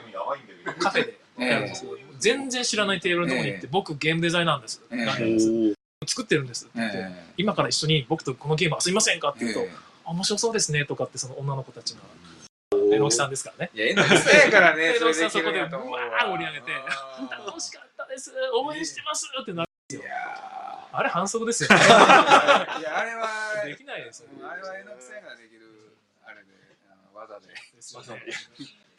カフェで。やるんですけど、全然知らないテーブルのとこに行って、僕ゲームデザイナーなんです。ええなんです作ってるんですって言って、え今から一緒に僕とこのゲーム遊びませんかってえ言うと、えあ面白そうですねとかってその女の子たちが、えのきさんですからね。えいや、えのきさんやからね、えのきさんそこでうわー盛り上げて楽しかったです応援してますってなる。いやあれ反則ですよね。ーいや、あれは、できないですよね。あれはえのきさんができる、あれで、あの技で。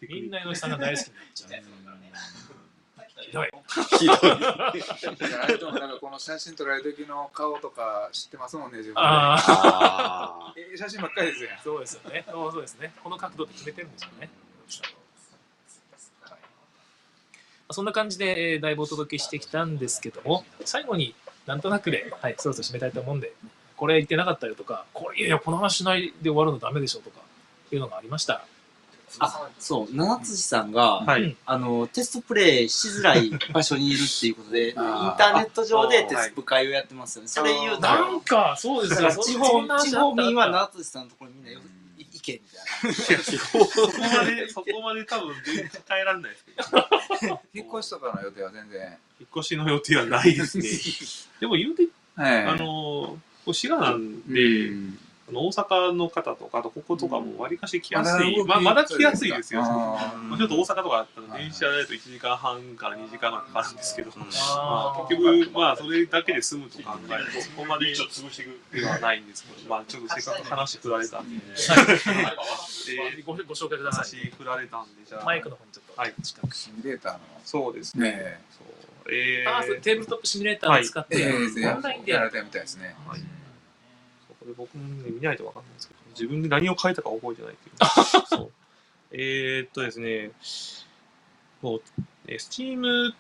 みんなえのきさんが大好きになっちゃう。ひどい。ひどい。なんかこの写真撮られる時の顔とか知ってますもんね、自分で。あええ写真ばっかりですよ。そうですよね。そうそうですね。この角度って決めてるんですよね。はいそんな感じで、えーだいぶお届けしてきたんですけども、最後になんとなくで、はい、そろそろ締めたいと思うんで、これ言ってなかったよとか、これいやいや、この話しないで終わるのダメでしょとか、いうのがありましたら。あ、そう、七辻さんが、はい。あの、テストプレイしづらい場所にいるっていうことで、インタあーーネット上でテスト会をやってますよね。それ言うたら、なんか、そうですよ。地そ方地方民は七辻さんのところにみんなよい行けみたいな。そこまで、そこまで多分全然耐えられないですけど、引っ越しとかの予定は全然。引っ越しの予定はないですね。でも言うて、はい。あの、滋賀なんうで、んあの大阪の方とか、あとこことかもわりかし来やすい、うん。まあ、まだ来やすいですよ。あまあちょっと大阪とかだったら電車だと1時間半から2時間かかるんですけど、まああ、結局、まあ、それだけで済むと考えると、そこまで潰していく。ではないんですけど、まあ、ちょっとせっかく話振られた。ん。で、でごご紹介くださ話い。振られたんで、じゃあ、マイクの方にちょっとはい。近く。シミュレーターの。そう。ですね。ねそうえああ、テーブルトップシミュレーターを使って、ええオンラインでやられたみたいですね。はい。そこで僕もね、見ないと分かんないんですけど、自分で何を書いたか覚えてないっていう。そうえーっとですね、もう、えー、Steam、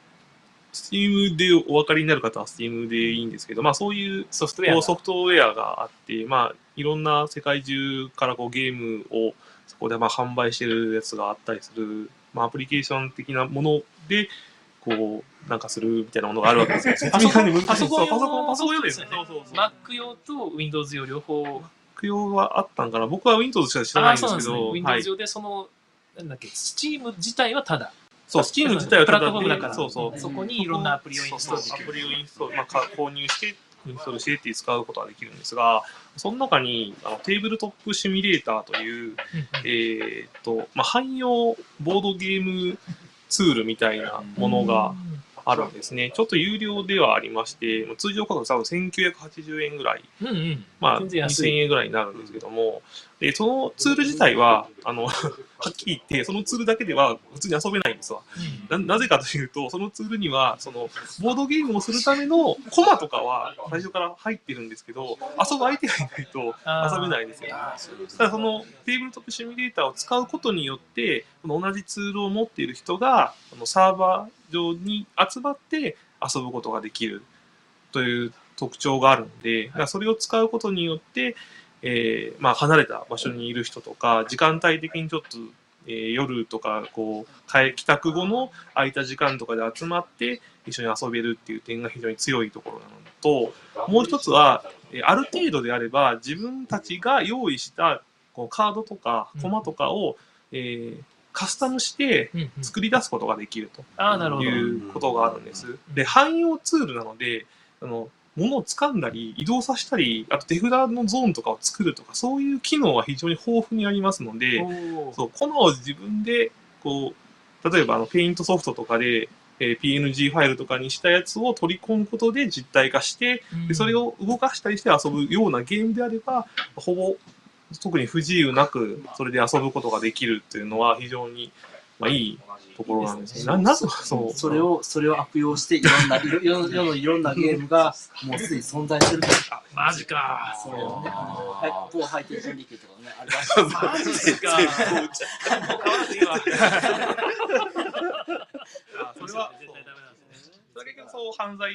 Steam でお分かりになる方は Steam でいいんですけど、まあそういうソフトウェアソフトウェアがあって、まあ、いろんな世界中からこうゲームをそこでまあ販売してるやつがあったりする、まあ、アプリケーション的なもので、こう、なんかするみたいなものがあるわけですよ。パソコンパソコンパソコン、パソコン用ですね。そうそうそう。Mac 用と Windows 用両方。悪用はあったんかな僕は Windows しか知らないんですけど、ね。は Windows い。用でその、なんだっけ、Steam 自体はただ。そう、Steam 自体はプラットフォームだからそうそう。そこにいろんなアプリをインストールできるアプリをインストール、まあ、か購入して、インストールしてって使うことができるんですが、その中にあのテーブルトップシミュレーターという、えーっと、まあ、汎用ボードゲームツールみたいなものがあるんですね。ちょっと有料ではありまして、通常価格多分1980円ぐらい、うんうん。まあ、全然安い2000円ぐらいになるんですけども、で、そのツール自体は、あの、はっきり言って、そのツールだけでは普通に遊べないんですわ。ななぜかというと、そのツールには、その、ボードゲームをするためのコマとかは最初から入ってるんですけど、遊ぶ相手がいないと遊べないんですよ。ただそのテーブルトップシミュレーターを使うことによって、同じツールを持っている人が、サーバー上に集まって遊ぶことができるという特徴があるので、だからそれを使うことによって、えーまあ、離れた場所にいる人とか、時間帯的にちょっと、えー夜とか、こう、帰帰宅後の空いた時間とかで集まって一緒に遊べるっていう点が非常に強いところなのと、もう一つは、えーある程度であれば自分たちが用意したこうカードとかコマとかを、えーカスタムして作り出すことができると。いうことがあるんです。で、汎用ツールなので、あの、物を掴んだり、移動させたり、あと手札のゾーンとかを作るとか、そういう機能は非常に豊富にありますので、そう、コマを自分で、こう、例えばあの、ペイントソフトとかで、えー PNG ファイルとかにしたやつを取り込むことで実体化して、でそれを動かしたりして遊ぶようなゲームであれば、ほぼ特に不自由なくそれで遊ぶことができるっていうのは非常に、まあ、いいところなんですね。ななぜそう。それを、それを悪用して、いろんな、いろ世の世のいろんなゲームが、もうすでに存在してると。マジか。それをね、あの、はい、某ハイテンションリケとかね、あれは、マジか。あそれはだけそう犯罪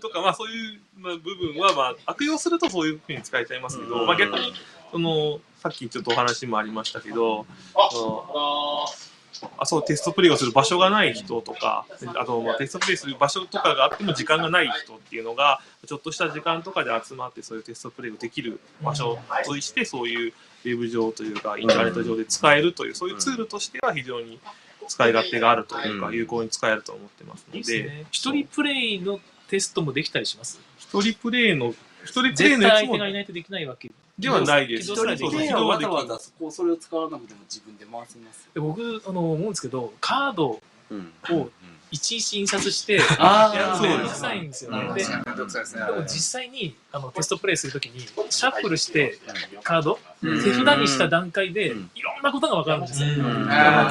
とか、まあ、そういうまあ部分は、まあ、悪用するとそういうふうに使えちゃいますけど、まあ、逆にそのさっきちょっとお話もありましたけどあそうテストプレイをする場所がない人とかあと、まあ、テストプレイする場所とかがあっても時間がない人っていうのがちょっとした時間とかで集まってそういうテストプレイをできる場所としてそういうウェブ上というかインターネット上で使えるというそういうツールとしては非常に使い勝手があるというかうん。有効に使えると思ってますので。一人プレイのテストもできたりします？一人プレイの一人プレイ絶のやつも対相手がいないとできないわけ。ではないです。起動すらできない。起動はわざわざそこ、それを使わなくても自分で回せます。で僕あの思うんですけどカードうん。をいちいち印刷して あやるのそうですめんどくさいんですよね。でも実際にあのテストプレイするときにシャッフルしてカードうん。手札にした段階でいうん。ろんなことが分かるんですよ。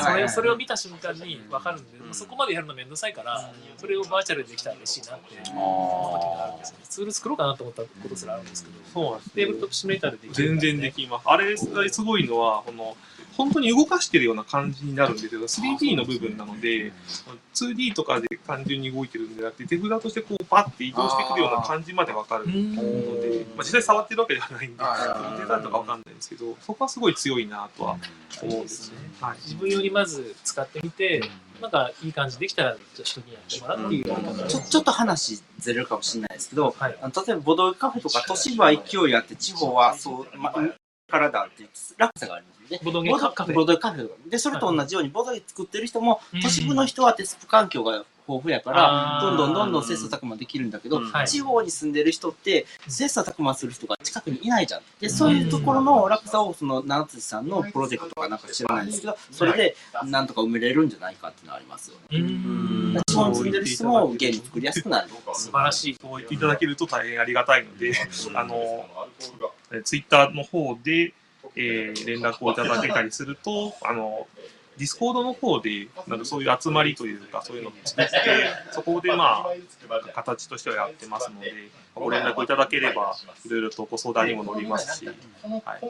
それそれを見た瞬間に分かるんで、そこまでやるのめんどくさいから、それをバーチャルでできたら嬉しいなって思った時があるんですよね。ツール作ろうかなと思ったことすらあるんですけど、そうテーブルトップシミュレーターでできる、全然できます。あれがすごいのは、この、本当に動かしてるような感じになるんですけど、3D の部分なので、2D とかで単純に動いてるんじゃなくて、手札としてこうパッて移動してくるような感じまでわかるのうん。で、まあ、実際触ってるわけではないんで、デザインとかわかんないんですけど、そこはすごい強いなとは思うんですね。はい。自分よりまず使ってみて、なんかいい感じできたら、じゃあ人にやってもらうっていうやり方ちょちょっと話ずれるかもしれないですけど、はい。あの例えばボドゲカフェとか都市部は勢いあって地方はそう、ま、からだっていう落差がありますね。ボドゲカフェ。ボドゲカフェ。で、それと同じようにボドゲ作ってる人もうん。都市部の人はテスト環境が豊富やからどんどんどんどん切磋琢磨できるんだけど、地方に住んでる人って切磋琢磨する人が近くにいないじゃん。でそういうところの落差をその七辻さんのプロジェクトかなんか知らないんですけどそれでなんとか埋めれるんじゃないかっていうのはありますよね。うん。地方に住んでる人もゲーム作りやすくなる。素晴らしい。そう言っていただけると大変ありがたいので、あの、ツイッターの方で、えー連絡をいただけたりすると、あの、ディスコードの方で、なんかそういう集まりというか、そういうのを作って、そこでまあ、形としてはやってますので、ご連絡いただければ、いろいろとご相談にも乗りますし、はい、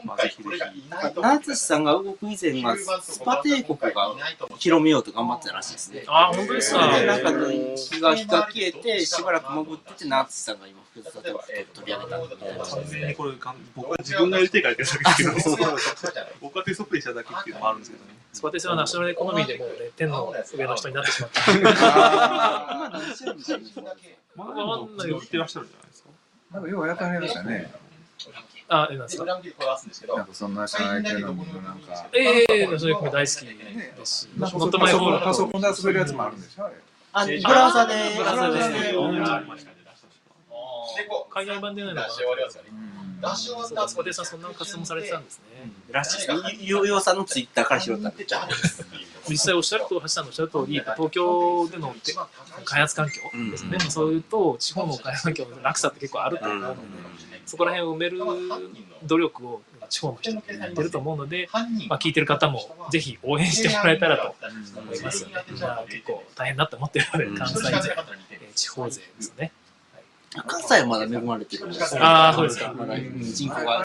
まあ、ぜひぜひ。七辻さんが動く以前はスパ帝国が広めようと頑張ってたらしいですねあ、本当ですか？でなんか日が日が消えてしばらく潜ってて七辻さんが今複雑なとこ取り上げたみたいな完全にこれ、かん僕は自分がやりたいからやってるだけですけど、僕はテストプレイしただけっていうのもあるんですけどね。スパテスはナショナルエコノミーでもうね、天の上の人になってしまった。今何してるんですか？まだまってらっしゃるんじゃない。なんかようやってはりましたね。あ、え、なんですか。なんかそんな社内系のなんか。ええナショナルエコノミー大好きです。し、ノットマイホールパソコンで遊べるやつもあるんでしょ？あブラウザで。ブラウザでうん海外版でないのかな。うんそうか。スパテスはそんな活動もされてたんですね。らしいですゆようさんのツイッターから拾った。ん。で実際おっしゃると、橋さんのおっしゃる通り、東京でのて開発環境ですね、そういうと、地方の開発環境の落差って結構あると思うので、そこら辺を埋める努力を地方の人がやってると思うので、まあ、聞いてる方もぜひ応援してもらえたらと思いますよね。みん。な結構大変だと思ってるので、関西勢、えー地方勢ですね。関西はまだ恵まれてるんですああ、そうですか。人口が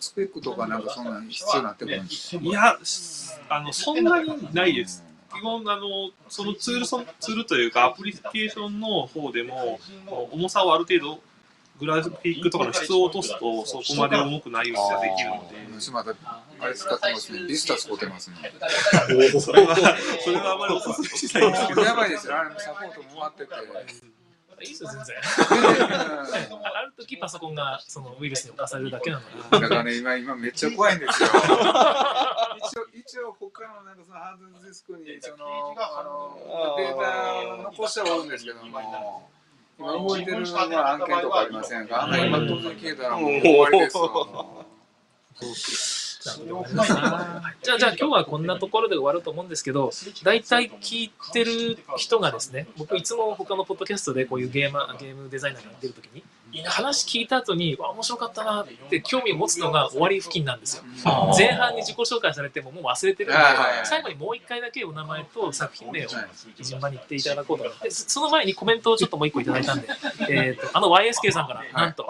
スペックとかなんかそんなの必要になってくるんですいや、あの、そんなにないです。基本、あの、そのツールそ、ツールというか、アプリケーションの方でも、重さをある程度、グラフィックとかの質を落とすと、そこまで重くないようにはできるので、私またあれ使ってますね。ビスタ使ってますね。それは、それはあまりお勧めしないんですけど、やばいですよ。あれサポートも終わってて。いいですよ、全然。ある時パソコンがそのウイルスに侵されるだけなので。だからね、今、今めっちゃ怖いんですよ。一応、一応、他のなんかそのハードディスクに、その、あの、データ残してはおるんですけども、今動いてる、まあ、案件とかありませんか？あんな今、突然消えたらもう終わりですよ。じゃあ、じゃあ今日はこんなところで終わると思うんですけど、大体聞いてる人がですね、僕いつも他のポッドキャストでこういうゲーマー、ゲームデザイナーが出る時に、話聞いた後に、わ、面白かったなって興味を持つのが終わり付近なんですよ。前半に自己紹介されてももう忘れてるんで最後にもう一回だけお名前と作品名を順番に言っていただこうと。思って、その前にコメントをちょっともう一個いただいたんで、えっと、あの YSK さんから、なんと、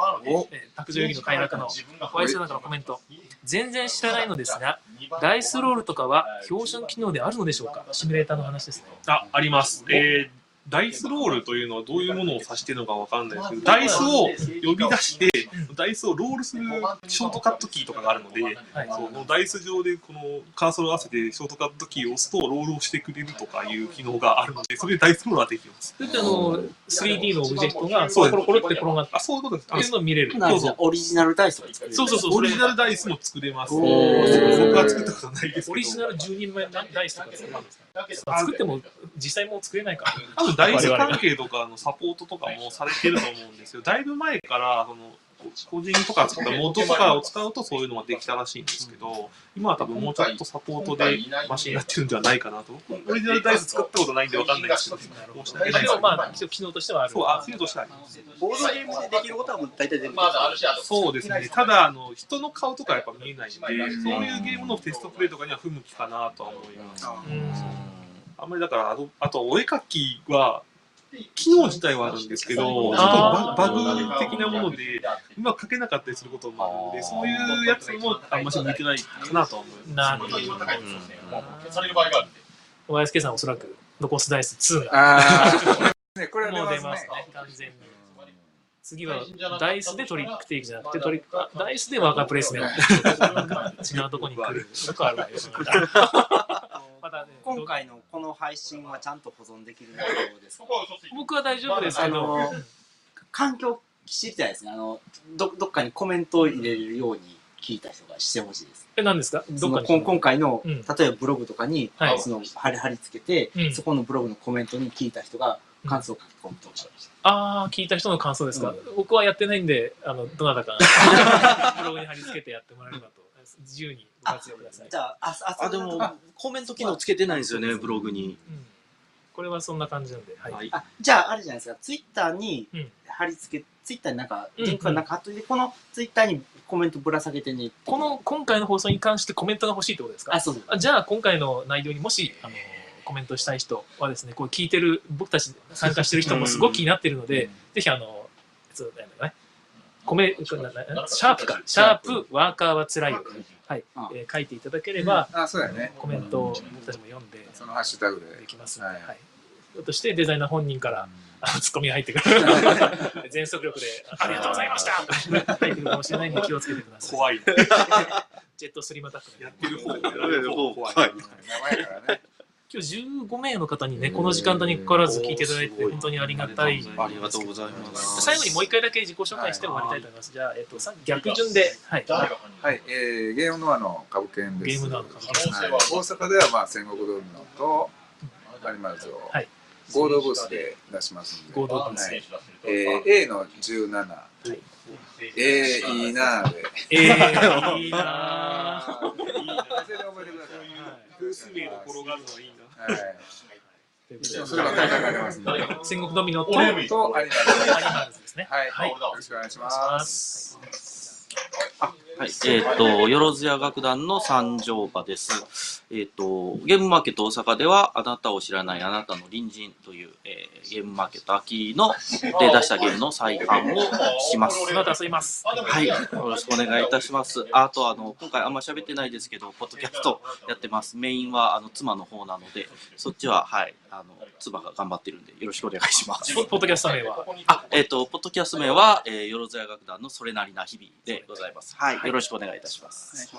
卓上遊戯の快楽の YSK さんからのコメント。全然知らないのですが、ダイスロールとかは標準機能であるのでしょうか？シミュレーターの話ですね。あ、あります。えーダイスロールというのはどういうものを指しているのかわかんないですけど、ダイスを呼び出して、ダイスをロールするショートカットキーとかがあるので、はい。そのダイス上でこのカーソルを合わせてショートカットキーを押すとロールをしてくれるとかいう機能があるので、それでダイスロールはできます。それってあの、3D のオブジェクトがコロコロコロって転がってあ、そういうことです。っていうのを見れる。なんかオリジナルダイスを作るそうそうそう。オリジナルダイスも作れます。お僕ーは作ったことないですけど。オリジナル10人前ダイスとか作るんですか作っても実際もう作れないから。多分ダイス関係とかのサポートとかもされてると思うんですよ。だいぶ前から、その、個人とか作ったモッドとかを使うとそういうのができたらしいんですけど、今は多分もうちょっとサポートでマシになってるんじゃないかなと。僕オリジナルダイス使ったことないんでわかんないですけど、申し訳ないですでもまあ、一応機能としてはある。そう、あ、そうとしてあります。ボードゲームでできることはもう大体全部そうですね。ただ、あの、人の顔とかやっぱ見えないんで、そういうゲームのテストプレイとかには不向きかなとは思います。あんまりだから、あと、あとお絵描きは、機能自体はあるんですけど、ちょっとババグ的なもので、うまく描けなかったりすることもあるんで、そういうやつもあんまし向いてないかなとは思います。なるほど。YSK さんおそらく残すダイス2がああ、ね、これはもう出出ますすね、完全に。次はダイスでトリックテイクじゃなくてトリック、あダイスでワーカープレイスメント。違うとこに来る。よくあるわよ。今回のこの配信はちゃんと保存できる内容ですか？僕は大丈夫ですけど、あの環境知りたいですねあのどどっかにコメントを入れるように聞いた人がしてほしいです。え、何ですか？どっか今回の、うん。例えばブログとかに、はい。その貼り貼り付けて、うん。そこのブログのコメントに聞いた人が感想を書き込むとしました。ああ、聞いた人の感想ですか、う僕はやってないんで、あの、どなたか、ブログに貼り付けてやってもらえればと、自由にご活用ください。じゃあ、あ、あ、あ、でも、コメント機能つけてないんですよね、ブログに。うんこれはそんな感じなんで、はい。はい。あ、じゃあ、あれじゃないですか、ツイッターにうん貼り付け、ツイッターになんか、うんリンクがなんか貼っといて、このツイッターにコメントぶら下げてね。この、今回の放送に関してコメントが欲しいってことですか？あ、そうそう。あじゃあ、今回の内容にもし、あの、コメントしたい人はですね、こう聞いてる、僕たち参加してる人もすごく気になってるので、ぜひあの、そうだかね、コメ、シャープか、シャープワーカーはつらいよ。はい、えー書いていただければ、あ、そうやね。コメントを僕たちも読んでそのハッシュタグでで。きますので、はいはい。としてデザイナー本人から、あのツッコミが入ってくる。全速力で、ありがとうございました入ってくるかもしれないので気をつけてください。怖い。ジェットスリムアタックのやってる方が怖い。名前やからね。今日15名の方にね、この時間帯にかかわらず聞いていただいて、本当にありがたい。ありがとうございます。最後にもう一回だけ自己紹介して終わりたいと思います。じゃあ、えっと、さ逆順で、はい。はい、えー、ゲームノアの株券です。ゲームノアの株券はい、大阪ではまあ戦国ドルノとアニマルズをはい合同ブースで出しますんで。合同ブースはいえー、A の17。えー、いいなーで。えー、いいなぁ。それで覚えてください。風水名が転がるのはいいな。そればっかり書かれます。戦国ドミノと、と、アニマルズですね。はい、はい。よろしくお願いしま。ますす。はい、えっ、と、よろずや楽団の三条場です。えっ、と、ゲームマーケット大阪では、あなたを知らないあなたの隣人という、えーゲームマーケット秋ので出したゲームの再販をします。その後遊びます。はい、よろしくお願いいたします。あと、あの、今回あんま喋ってないですけど、ポッドキャストやってます。メインは、あの、妻の方なので、そっちは、はい、あの、妻が頑張ってるんで、よろしくお願いします。ポ ポッドキャスト名は、あ、えっ、と、ポッドキャスト名は、えー、よろずや楽団のそれなりな日々でございます。はい、よろしくお願いいたします。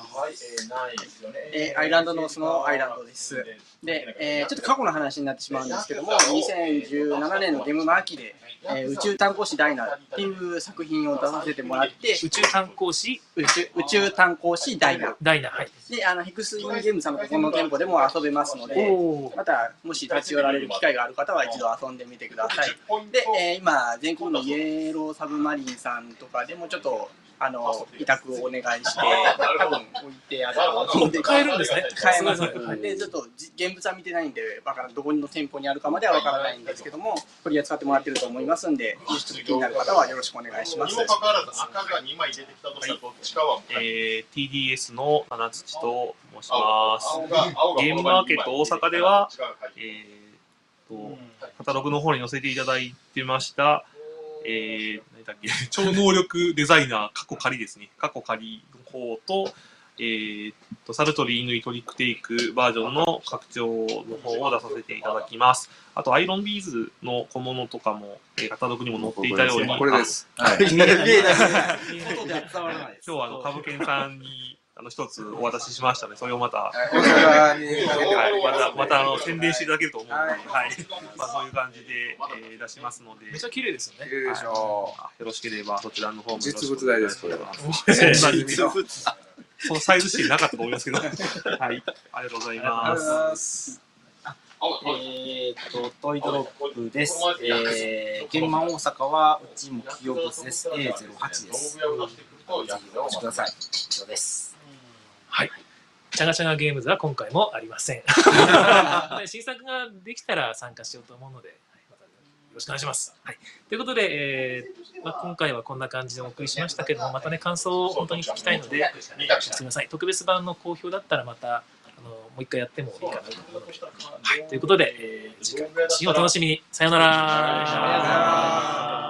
えーアイランドのそのアイランドです。で、えーちょっと過去の話になってしまうんですけども、2017年のゲームマーキで、えー宇宙探考士ダイナっていう作品を出させてもらって、宇宙探考士？宇宙宇宙探考士ダイナ。ダイナ。はい。で、あの、ヒクスインゲームさんのここの店舗でも遊べますので、また、もし立ち寄られる機会がある方は一度遊んでみてください。で、えー今、全国のイエローサブマリンさんとかでもちょっと、あの、委託をお願いして、多分置いてあると思うんで。買えるんですね。買えます。で、ちょっとじ現物は見てないんで、わからんどこの店舗にあるかまではわからないんですけども、取り扱ってもらってると思いますんで、もしちょっと気になる方はよろしくお願いします。にもかかわらず赤が2枚出てきたとしたらどっちか？はえー、TDS の花土と申します。ゲームマーケット大阪ではえー、と、カタログの方に載せていただいてました、えー、何だっけ、超能力デザイナー、過去仮ですね。過去仮の方と、えー、と、サルトリーヌイトリックテイクバージョンの拡張の方を出させていただきます。あと、アイロンビーズの小物とかも、えーカタログにも載っていたように、これです。はい。今日はあの、株券さんに、あの、一つお渡ししましたので、それをまた、はい大阪にかけてはい、また、また、あの、宣伝していただけると思うので、はいはい。まあ、そういう感じで、えー出しますので、めっちゃ綺麗ですよね。綺麗でしょあよろしければ、そちらの方も実物大ですこれはそんなにそのサイズ指定なかったと思いますけど。はい。ありがとうございます。えーっと、トイドロップです。えー、現場大阪は、うちも企業ブースです。A08 です。ぜひお越しください。以上です。はい。チャガチャガゲームズは今回もありません。新作ができたら参加しようと思うので、はいまたよろしくお願いします。はい、ということで、えーまあ、今回はこんな感じでお送りしましたけども、またね、感想を本当に聞きたいので、すみません。特別版の好評だったらまた、あのもう一回やってもいいかなと思います。はい、ということで、えー次回更新をお楽しみに。さようなら。